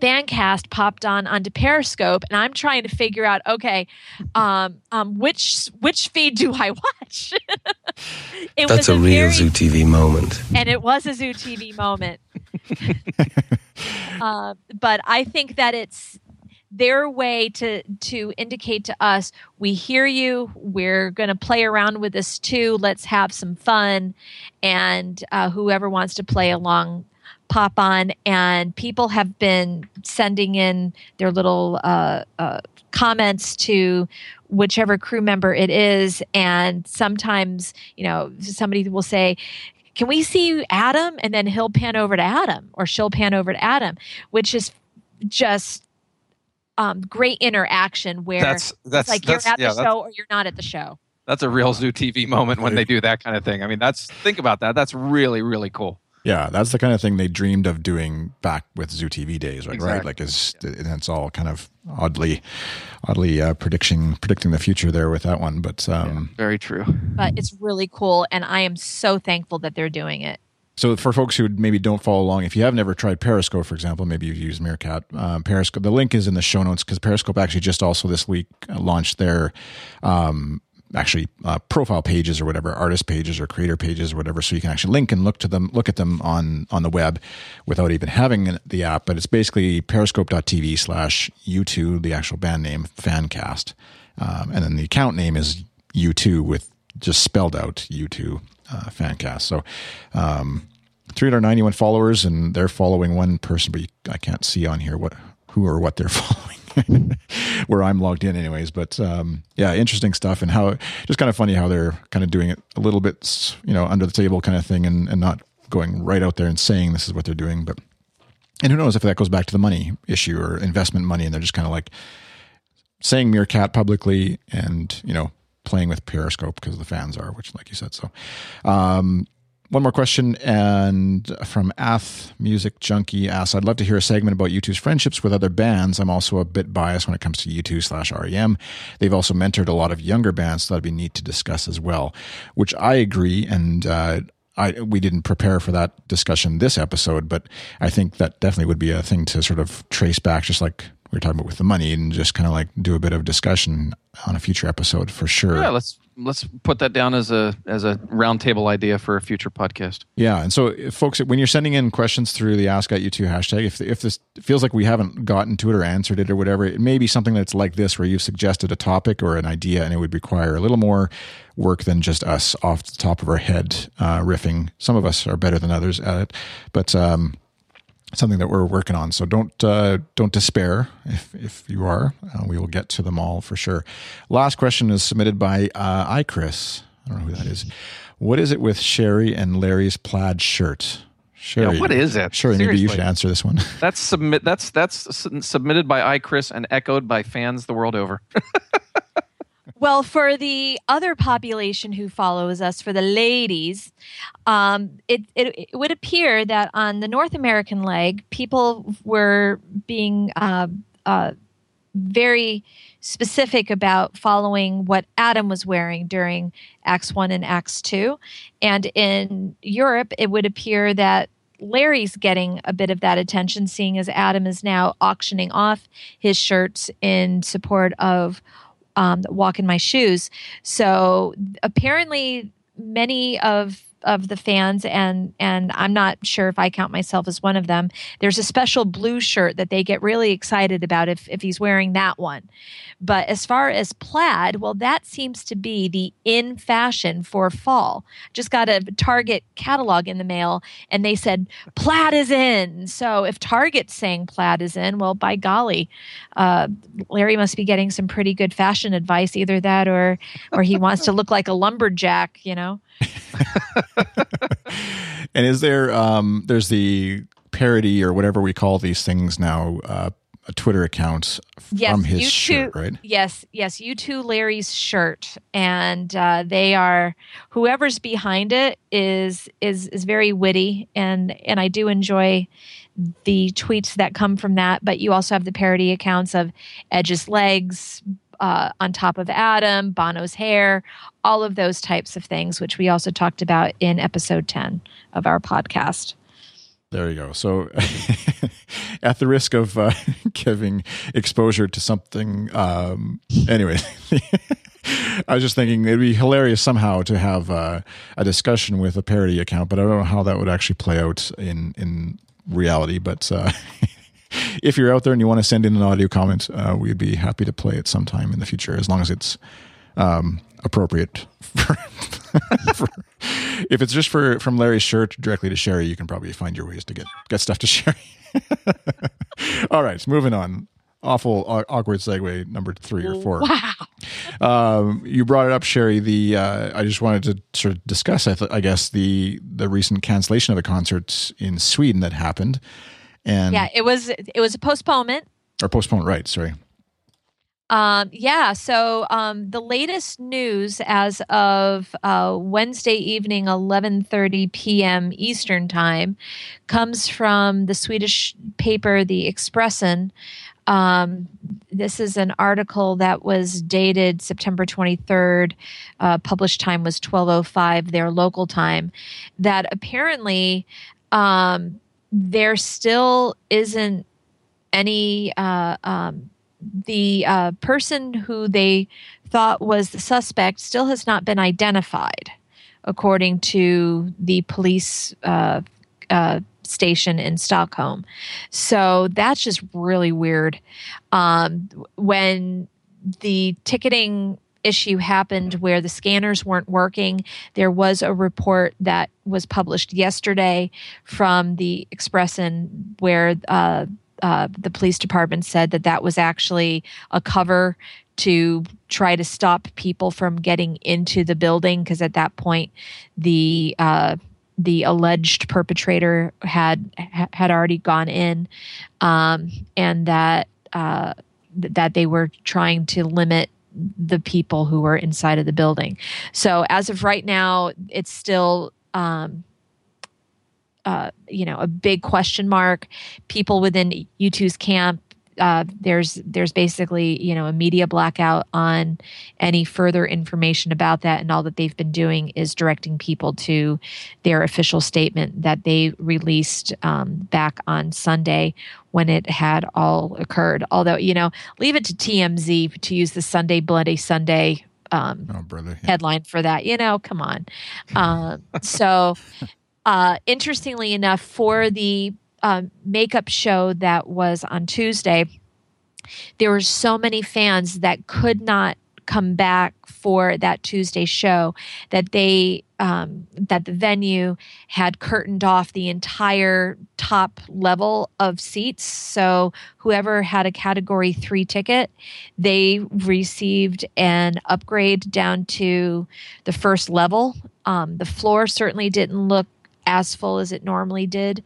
Fancast popped on onto Periscope, and I'm trying to figure out, okay, um, um, which which feed do I watch? it That's was a real very, Zoo TV moment. and it was a Zoo TV moment. uh, but I think that it's their way to to indicate to us we hear you we're going to play around with this too let's have some fun and uh, whoever wants to play along pop on and people have been sending in their little uh, uh, comments to whichever crew member it is and sometimes you know somebody will say can we see adam and then he'll pan over to adam or she'll pan over to adam which is just um, great interaction where That's that's it's like that's you're at yeah, the show or you're not at the show that's a real Zoo TV moment when they do that kind of thing. I mean, that's think about that. That's really really cool. Yeah, that's the kind of thing they dreamed of doing back with Zoo TV days, right? Right, like is and it's all kind of oddly, oddly uh, predicting predicting the future there with that one. But um, Very true. but it's really cool and i am so thankful that they're doing it So for folks who maybe don't follow along, if you have never tried Periscope, for example, maybe you've used Meerkat. Um, Periscope. The link is in the show notes because Periscope actually just also this week uh, launched their um, actually uh, profile pages or whatever, artist pages or creator pages or whatever, so you can actually link and look to them, look at them on on the web without even having the app. But it's basically Periscope.tv slash U2, the actual band name, Fancast, um, and then the account name is U2 with just spelled out U2 uh, Fancast. So. Um, 391 followers, and they're following one person, but you, I can't see on here what who or what they're following. where I'm logged in, anyways. But um, yeah, interesting stuff, and how just kind of funny how they're kind of doing it a little bit, you know, under the table kind of thing, and, and not going right out there and saying this is what they're doing. But and who knows if that goes back to the money issue or investment money, and they're just kind of like saying Meerkat publicly, and you know, playing with Periscope because the fans are, which, like you said, so. Um, one more question, and from Ath Music Junkie asks, "I'd love to hear a segment about U2's friendships with other bands. I'm also a bit biased when it comes to U2 slash REM. They've also mentored a lot of younger bands, so that'd be neat to discuss as well." Which I agree, and uh, I we didn't prepare for that discussion this episode, but I think that definitely would be a thing to sort of trace back, just like we were talking about with the money, and just kind of like do a bit of discussion on a future episode for sure. Yeah, let's let's put that down as a as a roundtable idea for a future podcast. Yeah, and so folks, when you're sending in questions through the Ask U2 hashtag, if if this feels like we haven't gotten to it or answered it or whatever, it may be something that's like this, where you've suggested a topic or an idea, and it would require a little more work than just us off the top of our head uh, riffing. Some of us are better than others at it, but. Um, something that we're working on. So don't uh, don't despair if if you are. Uh, we will get to them all for sure. Last question is submitted by uh, iChris. I don't know who that is. What is it with Sherry and Larry's plaid shirt? Sherry, yeah, what is it? Sherry, maybe you should answer this one. That's submit. That's that's submitted by iChris and echoed by fans the world over. Well, for the other population who follows us, for the ladies, um, it, it, it, would appear that on the North American leg, people were being uh, uh, very specific about following what Adam was wearing during Acts 1 and Acts 2. And in Europe, it would appear that Larry's getting a bit of that attention, seeing as Adam is now auctioning off his shirts in support of um, walk in my shoes. So apparently, many of of the fans and and I'm not sure if I count myself as one of them. There's a special blue shirt that they get really excited about if if he's wearing that one. But as far as plaid, well that seems to be the in fashion for fall. Just got a Target catalog in the mail and they said plaid is in. So if Target's saying plaid is in, well by golly, uh, Larry must be getting some pretty good fashion advice either that or or he wants to look like a lumberjack, you know. and is there um there's the parody or whatever we call these things now uh a Twitter account yes, from his U2, shirt, right? Yes, yes, U2 Larry's shirt, and uh, they are whoever's behind it is is is very witty, and and I do enjoy the tweets that come from that. But you also have the parody accounts of Edge's legs, uh, on top of Adam, Bono's hair, all of those types of things, which we also talked about in episode 10 of our podcast. There you go. So, at the risk of uh, giving exposure to something, um, anyway, I was just thinking it'd be hilarious somehow to have uh, a discussion with a parody account, but I don't know how that would actually play out in in reality. But uh, if you're out there and you want to send in an audio comment, uh, we'd be happy to play it sometime in the future, as long as it's um, appropriate. For, for, if it's just for from Larry's shirt directly to Sherry, you can probably find your ways to get get stuff to Sherry. All right, moving on. Awful awkward segue number three or four. Wow. Um, you brought it up, Sherry. The uh, I just wanted to sort of discuss, I, th- I guess, the the recent cancellation of the concerts in Sweden that happened. And yeah, it was it was a postponement or postponed, right? Sorry. Um, yeah, so um, the latest news as of uh, Wednesday evening, 11:30 p.m. Eastern time, comes from the Swedish paper The Expressen. Um, this is an article that was dated September 23rd. Uh, published time was 12:05 their local time. That apparently um, there still isn't any uh, um, the uh, person who they thought was the suspect still has not been identified according to the police uh, uh station in stockholm. So that's just really weird. Um, when the ticketing issue happened where the scanners weren't working. There was a report that was published yesterday from the Expressen where uh, uh, the police department said that that was actually a cover to try to stop people from getting into the building because at that point the uh, the alleged perpetrator had had already gone in, um, and that uh, that they were trying to limit the people who were inside of the building. So as of right now, it's still. Um, uh, you know, a big question mark. People within U2's camp uh, there's there's basically you know a media blackout on any further information about that, and all that they've been doing is directing people to their official statement that they released um, back on Sunday when it had all occurred. Although you know, leave it to TMZ to use the Sunday Bloody Sunday um, oh, brother, yeah. headline for that. You know, come on. Uh, so, uh, interestingly enough, for the um, makeup show that was on Tuesday, there were so many fans that could not come back for that Tuesday show that they um, that the venue had curtained off the entire top level of seats. So whoever had a category three ticket, they received an upgrade down to the first level. Um, the floor certainly didn't look as full as it normally did.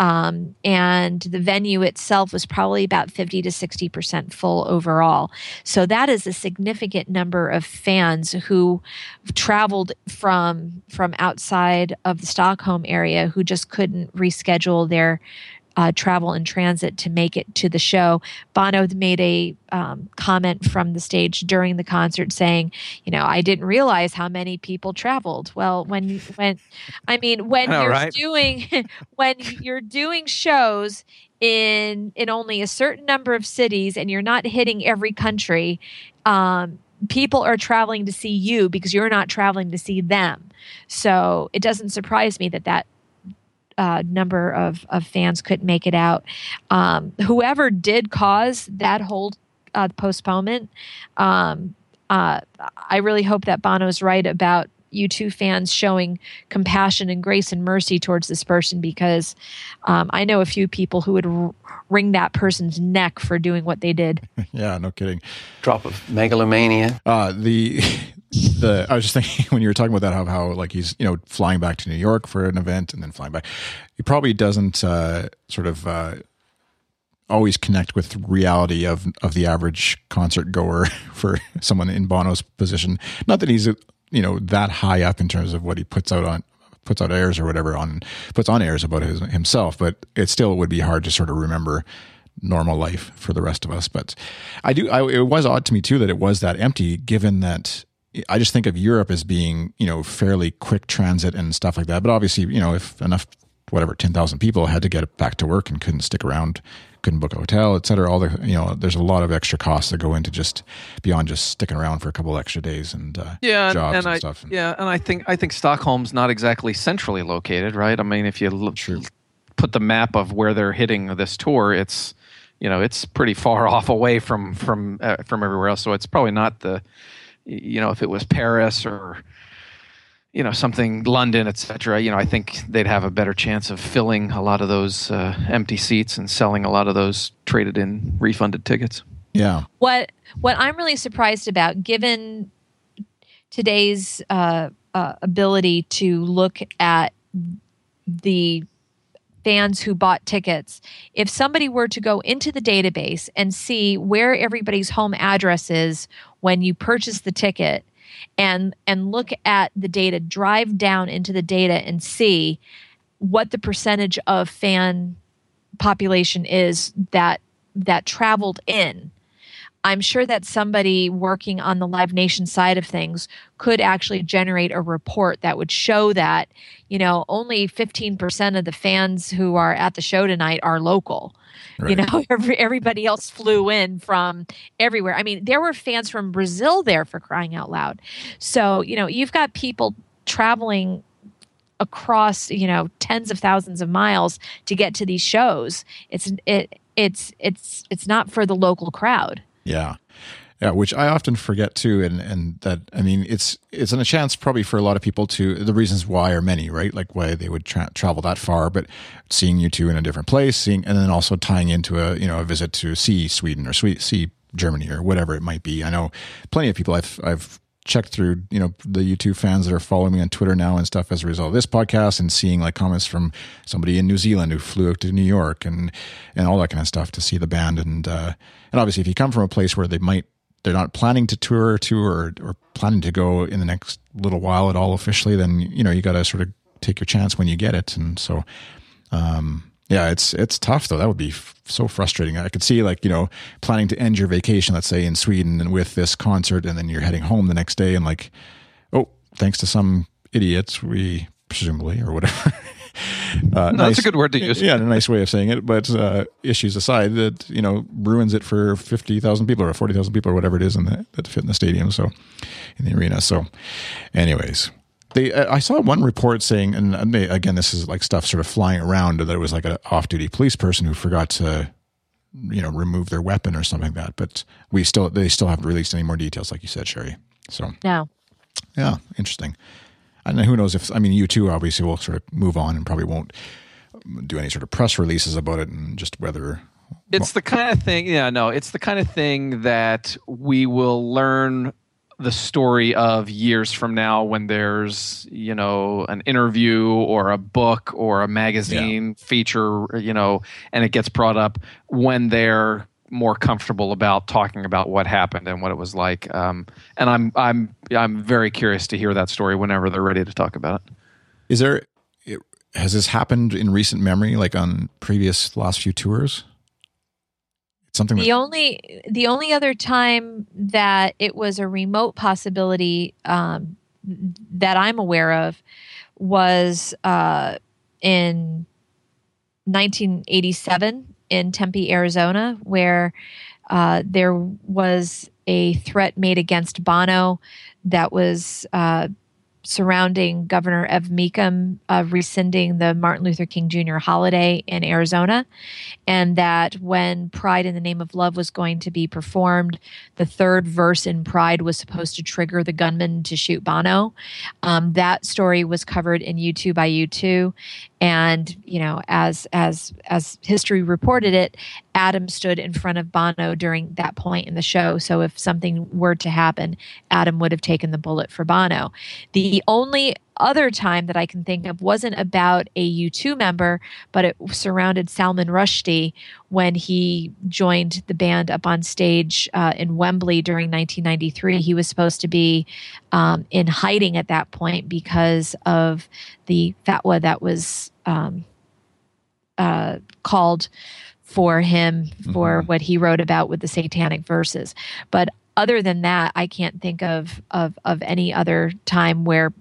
Um, and the venue itself was probably about 50 to 60% full overall. So that is a significant number of fans who traveled from from outside of the Stockholm area who just couldn't reschedule their uh, travel and transit to make it to the show. Bono made a um, comment from the stage during the concert saying, "You know, I didn't realize how many people traveled." Well, when when I mean when you're right? doing when you're doing shows in in only a certain number of cities and you're not hitting every country. Um, people are traveling to see you because you're not traveling to see them. So it doesn't surprise me that that uh, number of, of fans couldn't make it out. Um, whoever did cause that whole uh, postponement, um, uh, I really hope that Bono's right about U2 fans showing compassion and grace and mercy towards this person because um, I know a few people who would r- wring that person's neck for doing what they did. yeah, no kidding. Drop of megalomania. Uh, the the I was just thinking when you were talking about that how how like he's you know flying back to New York for an event and then flying back, he probably doesn't uh, sort of. Uh, always connect with reality of of the average concert goer for someone in Bono's position. Not that he's you know that high up in terms of what he puts out on puts out airs or whatever on puts on airs about his, himself, but it still would be hard to sort of remember normal life for the rest of us. But I do. I, it was odd to me too that it was that empty, given that I just think of Europe as being, you know, fairly quick transit and stuff like that. But obviously, you know, if enough, whatever, 10,000 people had to get back to work and couldn't stick around, couldn't book a hotel, et cetera, all the, you know, there's a lot of extra costs that go into just beyond just sticking around for a couple extra days and uh, yeah, jobs and, and, I, stuff. Yeah. And I think, I think Stockholm's not exactly centrally located, right? I mean, if you look, put the map of where they're hitting this tour, it's, you know, it's pretty far off away from, from, uh, from everywhere else. So it's probably not the, you know, if it was Paris or you know something London, etc. You know, I think they'd have a better chance of filling a lot of those uh, empty seats and selling a lot of those traded in refunded tickets. Yeah. What what I'm really surprised about, given today's uh, uh, ability to look at the fans who bought tickets, if somebody were to go into the database and see where everybody's home address is when you purchase the ticket and and look at the data, drive down into the data and see what the percentage of fan population is that that traveled in I'm sure that somebody working on the Live Nation side of things could actually generate a report that would show that, you know, only 15% of the fans who are at the show tonight are local. Right. You know, every, everybody else flew in from everywhere. I mean, there were fans from Brazil there for crying out loud. So, you know, you've got people traveling across, you know, tens of thousands of miles to get to these shows. It's it it's it's it's not for the local crowd. Yeah. Yeah, which I often forget too, and and that I mean it's it's an a chance probably for a lot of people to the reasons why are many, right? Like why they would tra- travel that far, but seeing U2 in a different place, seeing and then also tying into a you know a visit to see Sweden or see Germany or whatever it might be. I know plenty of people I've I've checked through you know the U2 fans that are following me on Twitter now and stuff as a result of this podcast and seeing like comments from somebody in New Zealand who flew out to New York and and all that kind of stuff to see the band and uh, and obviously if you come from a place where they might they're not planning to tour to or or planning to go in the next little while at all officially, then you know you got to sort of take your chance when you get it. And so, um, yeah, it's it's tough though. That would be f- so frustrating. I could see like you know planning to end your vacation, let's say in Sweden, and with this concert, and then you're heading home the next day, and like, oh, thanks to some idiots, we presumably or whatever Uh, no, nice, that's a good word to use. Yeah, a nice way of saying it. But uh, issues aside, that you know ruins it for fifty thousand people or forty thousand people or whatever it is in the, that fit in the stadium. So in the arena. So, anyways, they uh, I saw one report saying, and uh, they, again, this is like stuff sort of flying around that it was like an off-duty police person who forgot to you know remove their weapon or something like that. But we still they still haven't released any more details, like you said, Sherry. So no. Yeah, interesting. And who knows if I mean U2 obviously will sort of move on and probably won't do any sort of press releases about it and just whether it's the kind of thing yeah no it's the kind of thing that we will learn the story of years from now when there's you know an interview or a book or a magazine yeah. feature you know and it gets brought up when they're more comfortable about talking about what happened and what it was like. Um, and I'm I'm I'm very curious to hear that story whenever they're ready to talk about it. Is there has this happened in recent memory, like on previous last few tours? Something the only the only other time that it was a remote possibility um, that I'm aware of was uh, in 1987 in Tempe, Arizona, where uh, there was a threat made against Bono that was uh, surrounding Governor Ev Mecham uh, rescinding the Martin Luther King Jr. holiday in Arizona, and that when Pride in the Name of Love was going to be performed, the third verse in Pride was supposed to trigger the gunman to shoot Bono. Um, that story was covered in U2 by U2, and you know, as as as history reported it, Adam stood in front of Bono during that point in the show. So if something were to happen, Adam would have taken the bullet for Bono. The only other time that I can think of wasn't about a U2 member, but it surrounded Salman Rushdie when he joined the band up on stage uh, in Wembley during 1993. He was supposed to be um, in hiding at that point because of the fatwa that was um, uh, called for him for mm-hmm. what he wrote about with the satanic verses. But other than that, I can't think of of of any other time where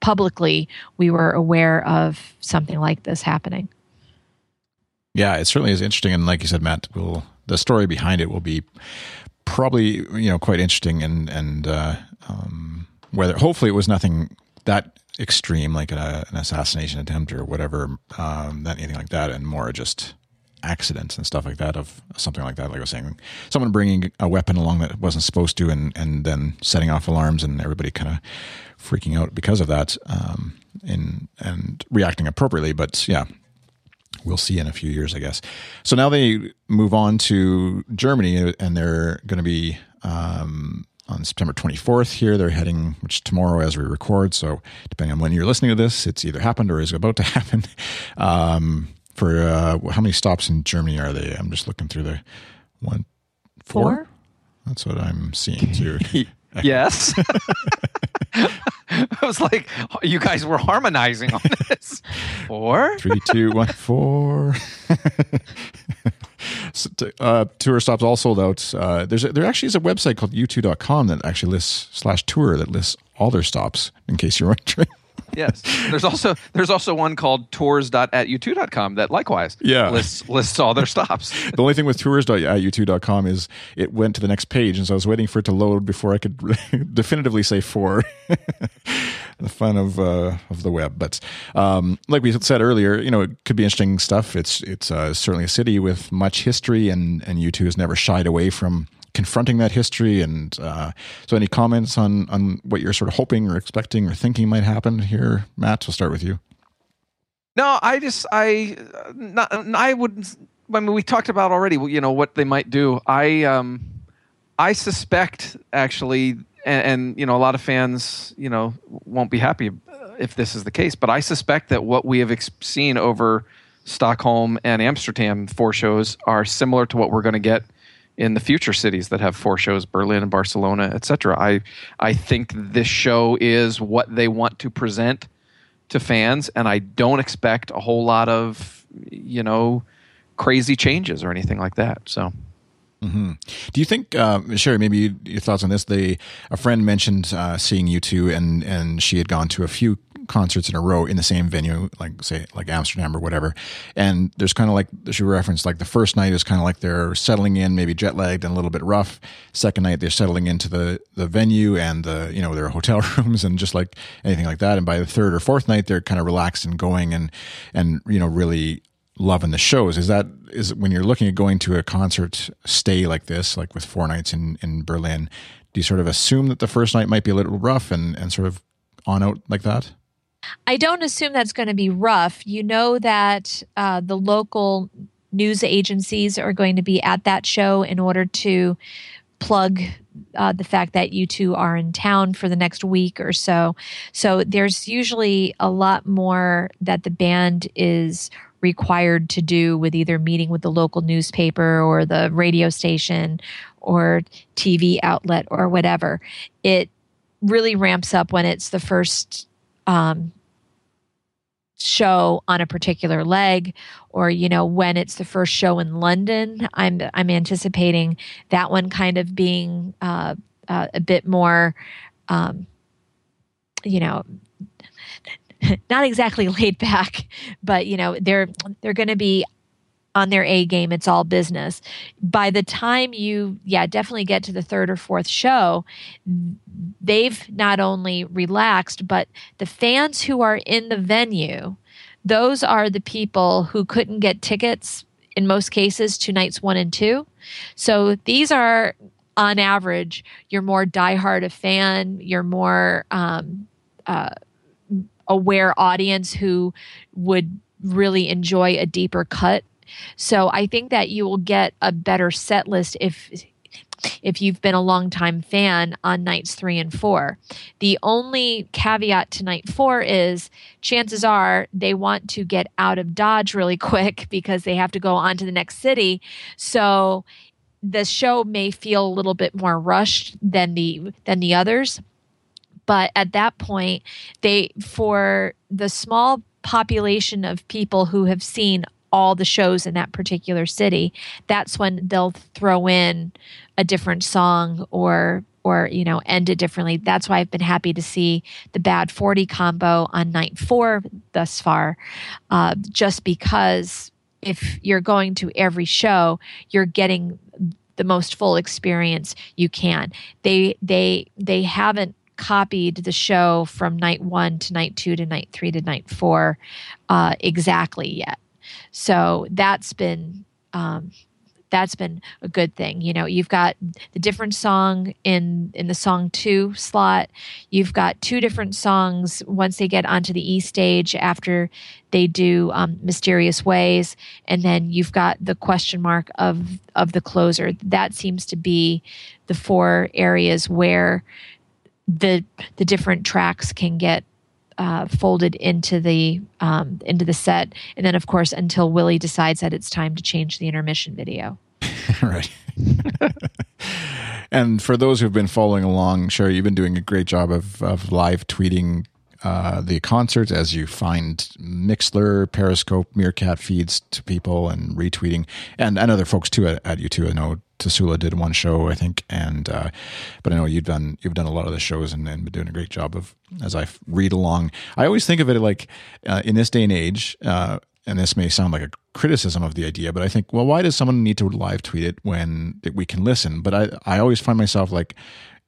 publicly we were aware of something like this happening. Yeah, it certainly is interesting, and like you said, Matt, will the story behind it will be probably you know quite interesting, and and uh, um, whether hopefully it was nothing that extreme like a, an assassination attempt or whatever, um, anything like that, and more just accidents and stuff like that of something like that like i was saying. Someone bringing a weapon along that wasn't supposed to and and then setting off alarms and everybody kind of freaking out because of that um and and reacting appropriately but yeah we'll see in a few years i guess. So now they move on to germany and they're going to be um on September 24th here. They're heading, which tomorrow as we record. So depending on when you're listening to this, it's either happened or is about to happen. Um, for uh, how many stops in Germany are they? I'm just looking through the one four. four? That's what I'm seeing too. yes. I was like, you guys were harmonizing on this. Four, three, two, one, four. Uh, tour stops all sold out. Uh, there's a, there actually is a website called u2.com that actually lists slash tour that lists all their stops in case you're wondering yes. There's also there's also one called tours.atu2.com that likewise yeah. lists lists all their stops. the only thing with tours.atu2.com is it went to the next page, and so I was waiting for it to load before I could definitively say four. the fun of uh, of the web, but um, like we said earlier, you know, it could be interesting stuff. It's it's uh, certainly a city with much history, and and U2 has never shied away from confronting that history. And uh, so, any comments on on what you're sort of hoping or expecting or thinking might happen here, Matt? We'll start with you. No, I just I not, I would. I mean, we talked about already. You know what they might do. I um I suspect actually, and, and you know, a lot of fans, you know, won't be happy if this is the case. But I suspect that what we have ex- seen over Stockholm and Amsterdam four shows are similar to what we're going to get in the future cities that have four shows berlin and barcelona etc i i think this show is what they want to present to fans and i don't expect a whole lot of you know crazy changes or anything like that so Mm-hmm. Do you think, uh, Sherry? Maybe your thoughts on this? A friend mentioned uh, seeing U2, and and she had gone to a few concerts in a row in the same venue, like say like Amsterdam or whatever. And there's kind of like she referenced, like the first night is kind of like they're settling in, maybe jet lagged and a little bit rough. Second night they're settling into the the venue and the you know their hotel rooms and just like anything like that. And by the third or fourth night they're kind of relaxed and going and and you know really loving the shows. Is that is when you're looking at going to a concert stay like this, like with four nights in in Berlin? Do you sort of assume that the first night might be a little rough and and sort of on out like that? I don't assume that's going to be rough. You know that uh, the local news agencies are going to be at that show in order to plug uh, the fact that U2 are in town for the next week or so. So there's usually a lot more that the band is required to do with either meeting with the local newspaper or the radio station or TV outlet or whatever. It really ramps up when it's the first um, show on a particular leg or you know when it's the first show in london i'm i'm anticipating that one kind of being uh, uh, a bit more um, you know not exactly laid back, but you know they're they're going to be on their A game. It's all business. By the time you, yeah, definitely get to the third or fourth show, they've not only relaxed, but the fans who are in the venue, those are the people who couldn't get tickets in most cases to nights one and two. So these are, on average, you're more diehard a fan, you're more um, uh, aware audience who would really enjoy a deeper cut. So I think that you will get a better set list if if you've been a long-time fan on nights three and four. The only caveat to night four is chances are they want to get out of Dodge really quick because they have to go on to the next city. So the show may feel a little bit more rushed than the than the others but at that point, they, for the small population of people who have seen all the shows in that particular city, that's when they'll throw in a different song or or you know end it differently. That's why I've been happy to see the Bad Forty combo on night four thus far, uh, just because if you're going to every show, you're getting the most full experience you can. They they they haven't copied the show from night one to night two to night three to night four uh, exactly yet. So that's been um, that's been a good thing. You know, you've got the different song in in the song two slot. You've got two different songs once they get onto the E stage after they do um, mysterious ways, and then you've got the question mark of of the closer. That seems to be the four areas where the the different tracks can get uh, folded into the um, into the set, and then of course until Willie decides that it's time to change the intermission video. right. and for those who've been following along, Sherry, you've been doing a great job of of live tweeting uh, the concerts as you find Mixlr, Periscope, Meerkat feeds to people and retweeting, and, and other folks too at, at U2. I know Tasula did one show, I think, and uh, but I know you've done you've done a lot of the shows and, and been doing a great job of as I read along. I always think of it like uh, in this day and age, uh, and this may sound like a criticism of the idea, but I think, well, why does someone need to live tweet it when we can listen? But I I always find myself like,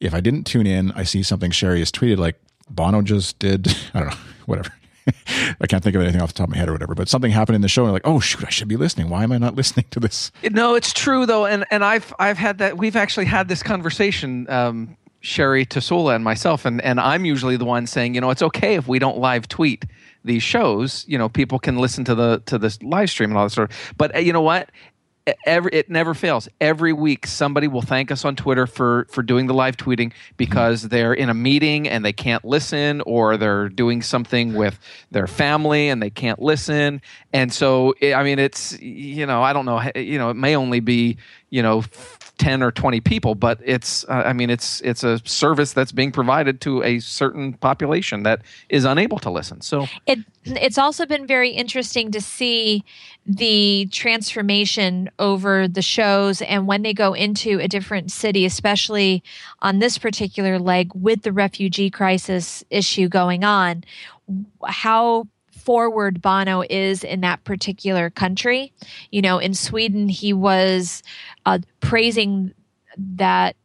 if I didn't tune in, I see something Sherry has tweeted, like Bono just did, I don't know, whatever. I can't think of anything off the top of my head or whatever, but something happened in the show and like, oh shoot, I should be listening. Why am I not listening to this? No, it's true though, and and I've I've had that. We've actually had this conversation. Um, Sherry Tasula and myself, and, and I'm usually the one saying, you know, it's okay if we don't live tweet these shows. You know, people can listen to the to this live stream and all that sort of. But uh, you know what? Every it never fails. Every week, somebody will thank us on Twitter for for doing the live tweeting because they're in a meeting and they can't listen, or they're doing something with their family and they can't listen. And so, I mean, it's you know, I don't know, you know, it may only be you know 10 or 20 people but it's uh, i mean it's it's a service that's being provided to a certain population that is unable to listen so it it's also been very interesting to see the transformation over the shows and when they go into a different city especially on this particular leg with the refugee crisis issue going on how forward Bono is in that particular country. You know, in Sweden, he was uh, praising that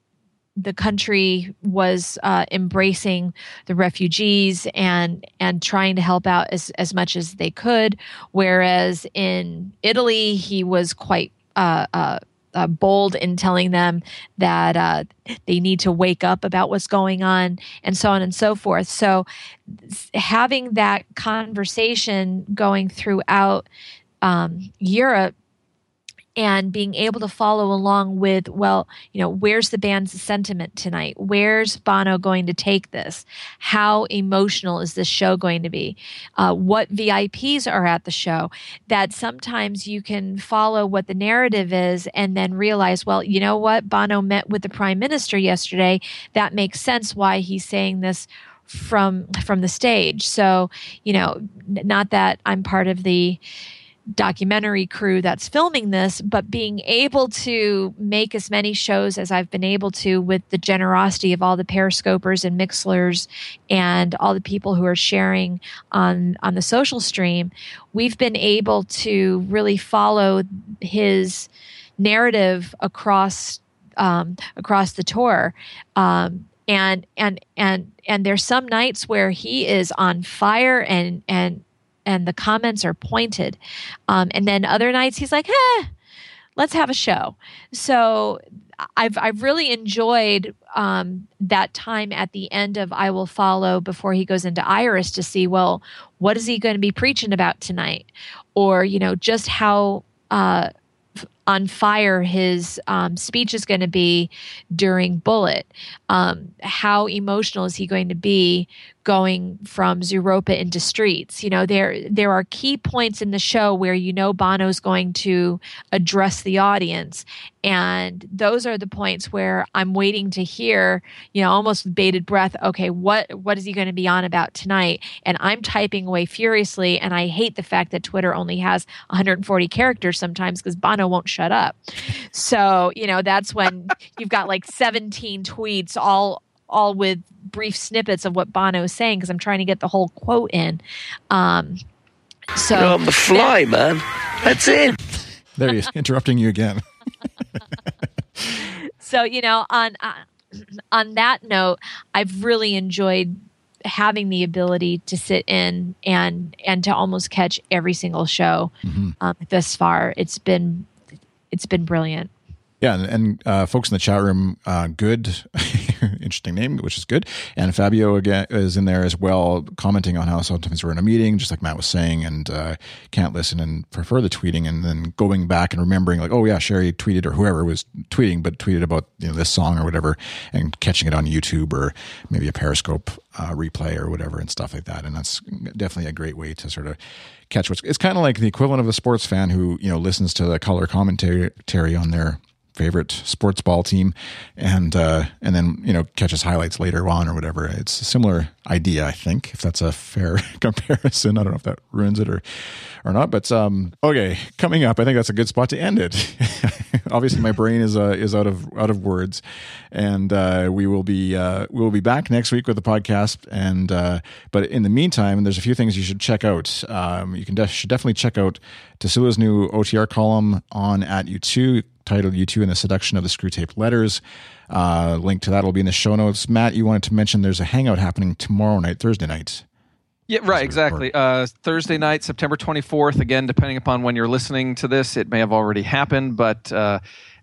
the country was uh, embracing the refugees and and trying to help out as, as much as they could. Whereas in Italy, he was quite uh, uh, uh, bold in telling them that uh, they need to wake up about what's going on and so on and so forth. So, having that conversation going throughout um, Europe and being able to follow along with, well, you know, where's the band's sentiment tonight? Where's Bono going to take this? How emotional is this show going to be? Uh, what VIPs are at the show? That sometimes you can follow what the narrative is and then realize, well, you know what? Bono met with the prime minister yesterday. That makes sense why he's saying this from from the stage. So, you know, not that I'm part of the documentary crew that's filming this, but being able to make as many shows as I've been able to with the generosity of all the periscopers and mixlers and all the people who are sharing on on the social stream, we've been able to really follow his narrative across um, across the tour. Um, and and and and there's some nights where he is on fire and and and the comments are pointed. Um, and then other nights he's like, let's have a show. So I've I've really enjoyed um, that time at the end of I Will Follow before he goes into Iris to see well what is he going to be preaching about tonight, or you know just how uh, on fire his um, speech is going to be during Bullet. Um, how emotional is he going to be going from Zooropa into Streets? You know, there there are key points in the show where you know Bono's going to address the audience, and those are the points where I'm waiting to hear, you know, almost with bated breath. Okay, what what is he going to be on about tonight? And I'm typing away furiously, and I hate the fact that Twitter only has 140 characters sometimes because Bono won't shut up. So, you know, that's when you've got like 17 tweets all all with brief snippets of what Bono is saying because I'm trying to get the whole quote in. Um, so You're on the fly, man. That's it. There he is, interrupting you again. so you know, on uh, on that note, I've really enjoyed having the ability to sit in and and to almost catch every single show mm-hmm. um, thus far. It's been it's been brilliant. Yeah, and, and uh, folks in the chat room, uh, good, interesting name, which is good. And Fabio again is in there as well, commenting on how sometimes we're in a meeting, just like Matt was saying, and uh, can't listen and prefer the tweeting, and then going back and remembering, like, oh yeah, Sherry tweeted or whoever was tweeting, but tweeted about you know this song or whatever, and catching it on YouTube or maybe a Periscope uh, replay or whatever and stuff like that. And that's definitely a great way to sort of catch what's. It's kind of like the equivalent of a sports fan who you know listens to the color commentary on their favorite sports ball team, and uh, and then you know catches highlights later on or whatever. It's a similar idea, I think, if that's a fair comparison. I don't know if that ruins it or or not, but um, okay, coming up, I think that's a good spot to end it. Obviously, my brain is uh, is out of out of words, and uh, we will be uh, we will be back next week with the podcast. And uh, but in the meantime, there's a few things you should check out. Um, you can should definitely check out Tassoula's new OTR column on at U2 titled U2 and the Seduction of the Screwtape Letters. Uh, link to that will be in the show notes. Matt, you wanted to mention there's a hangout happening tomorrow night, Thursday night. Yeah, right, exactly. Uh, Thursday night, September 24th. Again, depending upon when you're listening to this, it may have already happened, but uh,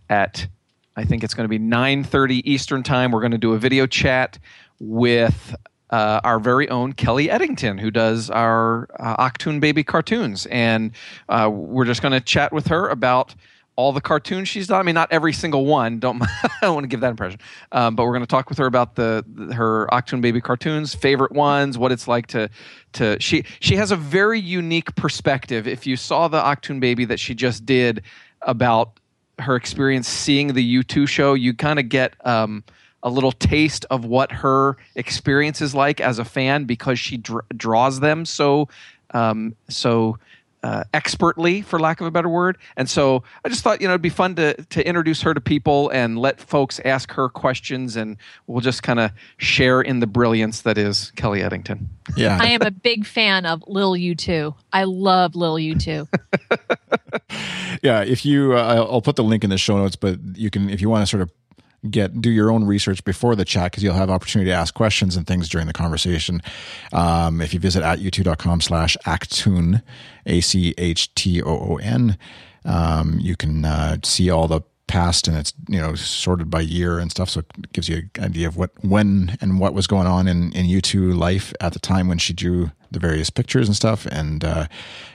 at I think it's going to be 9:30 Eastern time. We're going to do a video chat with uh, our very own Kelly Eddington, who does our uh, Achtung Baby cartoons, and uh, we're just going to chat with her about all the cartoons she's done. I mean, not every single one. Don't I don't want to give that impression. Um, but we're going to talk with her about the, the her Achtung Baby cartoons, favorite ones, what it's like to to she she has a very unique perspective. If you saw the Achtung Baby that she just did about her experience seeing the U2 show, you kind of get um, a little taste of what her experience is like as a fan because she dr- draws them so um, so uh, expertly, for lack of a better word. And so I just thought, you know, it'd be fun to to introduce her to people and let folks ask her questions, and we'll just kind of share in the brilliance that is Kelly Eddington. Yeah, I am a big fan of Lil U2. I love Lil U2. yeah. If you, uh, I'll I'll put the link in the show notes, but you can, if you want to sort of get do your own research before the chat because you'll have opportunity to ask questions and things during the conversation. Um, if you visit at u2.com slash achtoon, a-c-h-t-o-o-n um, you can uh, see all the past and it's you know sorted by year and stuff. So it gives you an idea of what when and what was going on in in u2 life at the time when she drew the various pictures and stuff. And uh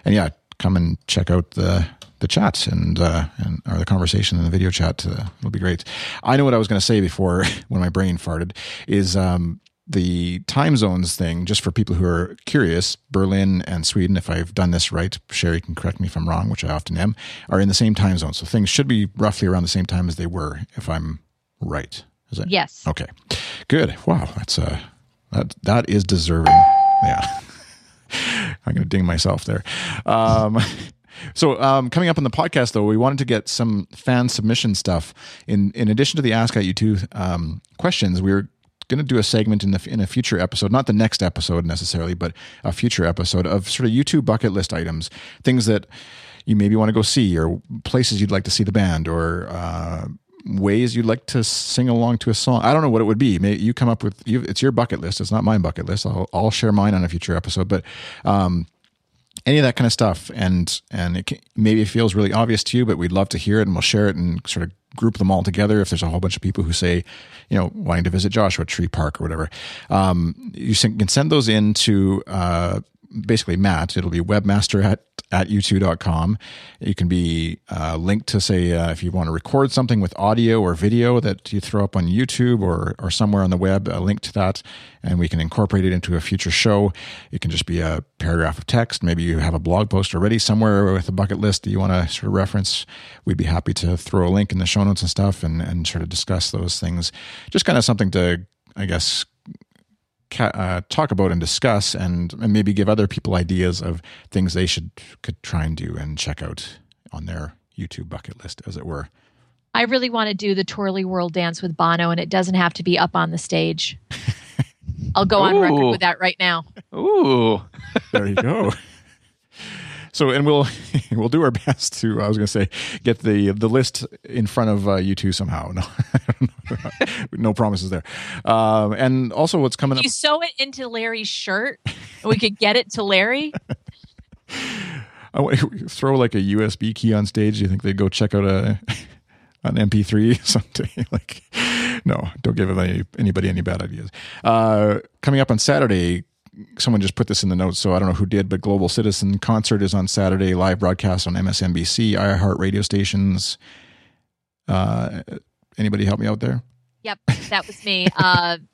and yeah come and check out the the chat and uh, and or the conversation in the video chat. Uh, it'll be great. I know what I was going to say before when my brain farted is um, the time zones thing. Just for people who are curious, Berlin and Sweden, if I've done this right, Sherry can correct me if I'm wrong, which I often am, are in the same time zone. So things should be roughly around the same time as they were, if I'm right. Is it? Yes. Okay. Good. Wow. That's uh that that is deserving. Yeah. I'm going to ding myself there. Um, so um, coming up on the podcast, though, we wanted to get some fan submission stuff. In in addition to the Ask at um, questions, we are going to do a segment in the in a future episode, not the next episode necessarily, but a future episode of sort of U2 bucket list items, things that you maybe want to go see, or places you'd like to see the band, or uh, ways you'd like to sing along to a song. I don't know what it would be. Maybe you come up with you, it's your bucket list. It's not my bucket list. I'll, I'll share mine on a future episode, but um, any of that kind of stuff. And and it can, maybe it feels really obvious to you, but we'd love to hear it, and we'll share it and sort of group them all together. If there's a whole bunch of people who say, you know, wanting to visit Joshua Tree Park or whatever, um, you can send those in to uh, basically Matt. It'll be webmaster at at u2.com. You can be uh, linked to, say, uh, if you want to record something with audio or video that you throw up on YouTube or, or somewhere on the web, a link to that, and we can incorporate it into a future show. It can just be a paragraph of text. Maybe you have a blog post already somewhere with a bucket list that you want to sort of reference. We'd be happy to throw a link in the show notes and stuff and, and sort of discuss those things. Just kind of something to, I guess, uh, talk about and discuss, and, and maybe give other people ideas of things they should could try and do and check out on their U2 bucket list, as it were. I really want to do the Twirly World dance with Bono, and it doesn't have to be up on the stage. I'll go on record with that right now. Ooh, there you go. So, and we'll we'll do our best to. I was going to say get the the list in front of uh, U2 somehow. No, no promises there. Um, and also, what's coming up? You sew it into Larry's shirt. we could get it to Larry. I throw like a USB key on stage. Do you think they'd go check out a an MP3 someday? like, no, don't give any, anybody any bad ideas. Uh, coming up on Saturday, someone just put this in the notes, so I don't know who did, but Global Citizen concert is on Saturday, live broadcast on MSNBC, iHeart radio stations. Uh, anybody help me out there? Yep, that was me. Uh,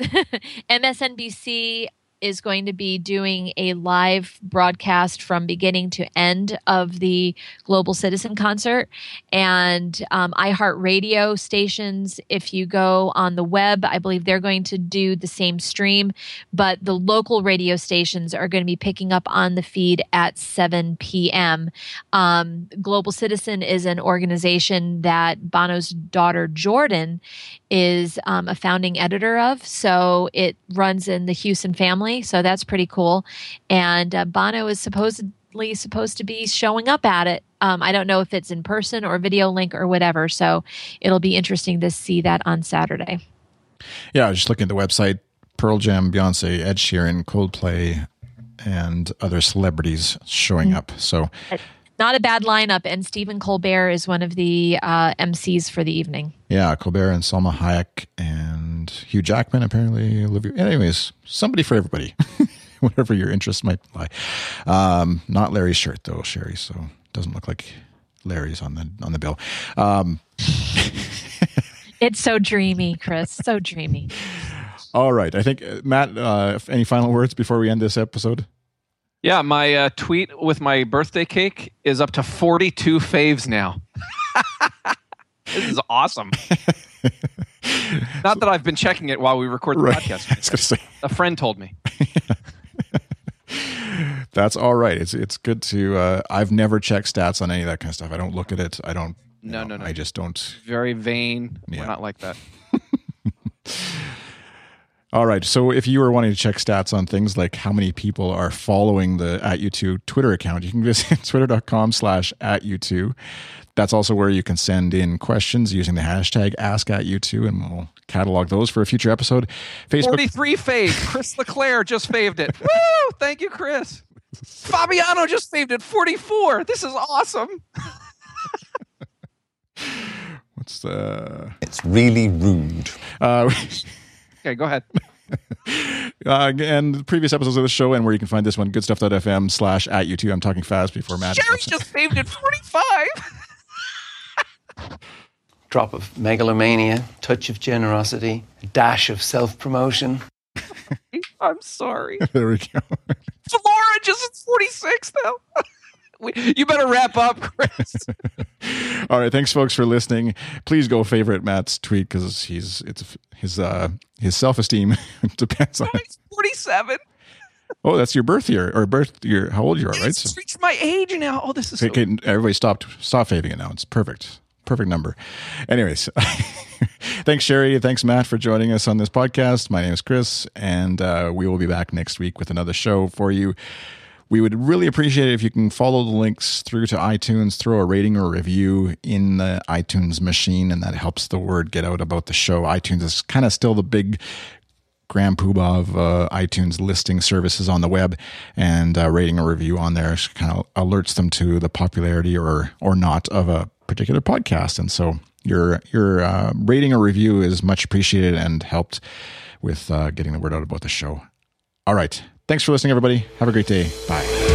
MSNBC is going to be doing a live broadcast from beginning to end of the Global Citizen concert. And um, iHeartRadio stations, if you go on the web, I believe they're going to do the same stream, but the local radio stations are going to be picking up on the feed at 7 p.m. Um, Global Citizen is an organization that Bono's daughter Jordan is um, a founding editor of. So it runs in the Hewson family. So that's pretty cool. And uh, Bono is supposedly supposed to be showing up at it. Um, I don't know if it's in person or video link or whatever. So it'll be interesting to see that on Saturday. Yeah, I was just looking at the website Pearl Jam, Beyonce, Ed Sheeran, Coldplay, and other celebrities showing up. So Not a bad lineup, and Stephen Colbert is one of the uh, MCs for the evening. yeah, Colbert and Salma Hayek and Hugh Jackman apparently. Olivia. Anyways, somebody for everybody, whatever your interest might lie. Um, not Larry's shirt though, Sherry. So it doesn't look like Larry's on the on the bill. Um, It's so dreamy, Chris. So dreamy. all right, I think uh, Matt. Uh, any final words before we end this episode? Yeah, my uh, tweet with my birthday cake is up to 42 faves now. this is awesome. Not that I've been checking it while we record the Right. podcast. I was gonna say. A friend told me. That's all right. It's it's good to. Uh, I've never checked stats on any of that kind of stuff. I don't look at it. I don't. No, know, no, no. I just don't. Very vain. Yeah. We're not like that. All right. So if you were wanting to check stats on things like how many people are following the at U2 Twitter account, you can visit twitter.com slash at U2. That's also where you can send in questions using the hashtag ask at U2 and we'll catalog those for a future episode. Facebook. 43 fave. Chris LeClaire just faved it. Woo! Thank you, Chris. Fabiano just faved it. 44. This is awesome. What's the. It's really rude. Uh, Okay, go ahead. uh, and previous episodes of the show and where you can find this one, goodstuff.fm slash at U2. I'm talking fast before Matt. Sherry just saved it. 45. Drop of megalomania, touch of generosity, dash of self promotion. I'm sorry. there we go. Flora just is 46 though. We- you better wrap up, Chris. All right, thanks, folks, for listening. Please go favorite Matt's tweet because he's it's his uh his self esteem depends on. He's 47. Oh, that's your birth year or birth year. How old you are, right? It's So, reached my age now. Oh, this is so okay, everybody stopped stop faving it now. It's perfect, perfect number. Anyways, thanks Sherry, thanks Matt for joining us on this podcast. My name is Chris, and uh, we will be back next week with another show for you. We would really appreciate it if you can follow the links through to iTunes, throw a rating or review in the iTunes machine, and that helps the word get out about the show. iTunes is kind of still the big grand poobah of uh, iTunes listing services on the web, and uh, rating a review on there kind of alerts them to the popularity or or not of a particular podcast. And so your your uh, rating or review is much appreciated and helped with uh, getting the word out about the show. All right. Thanks for listening, everybody. Have a great day. Bye.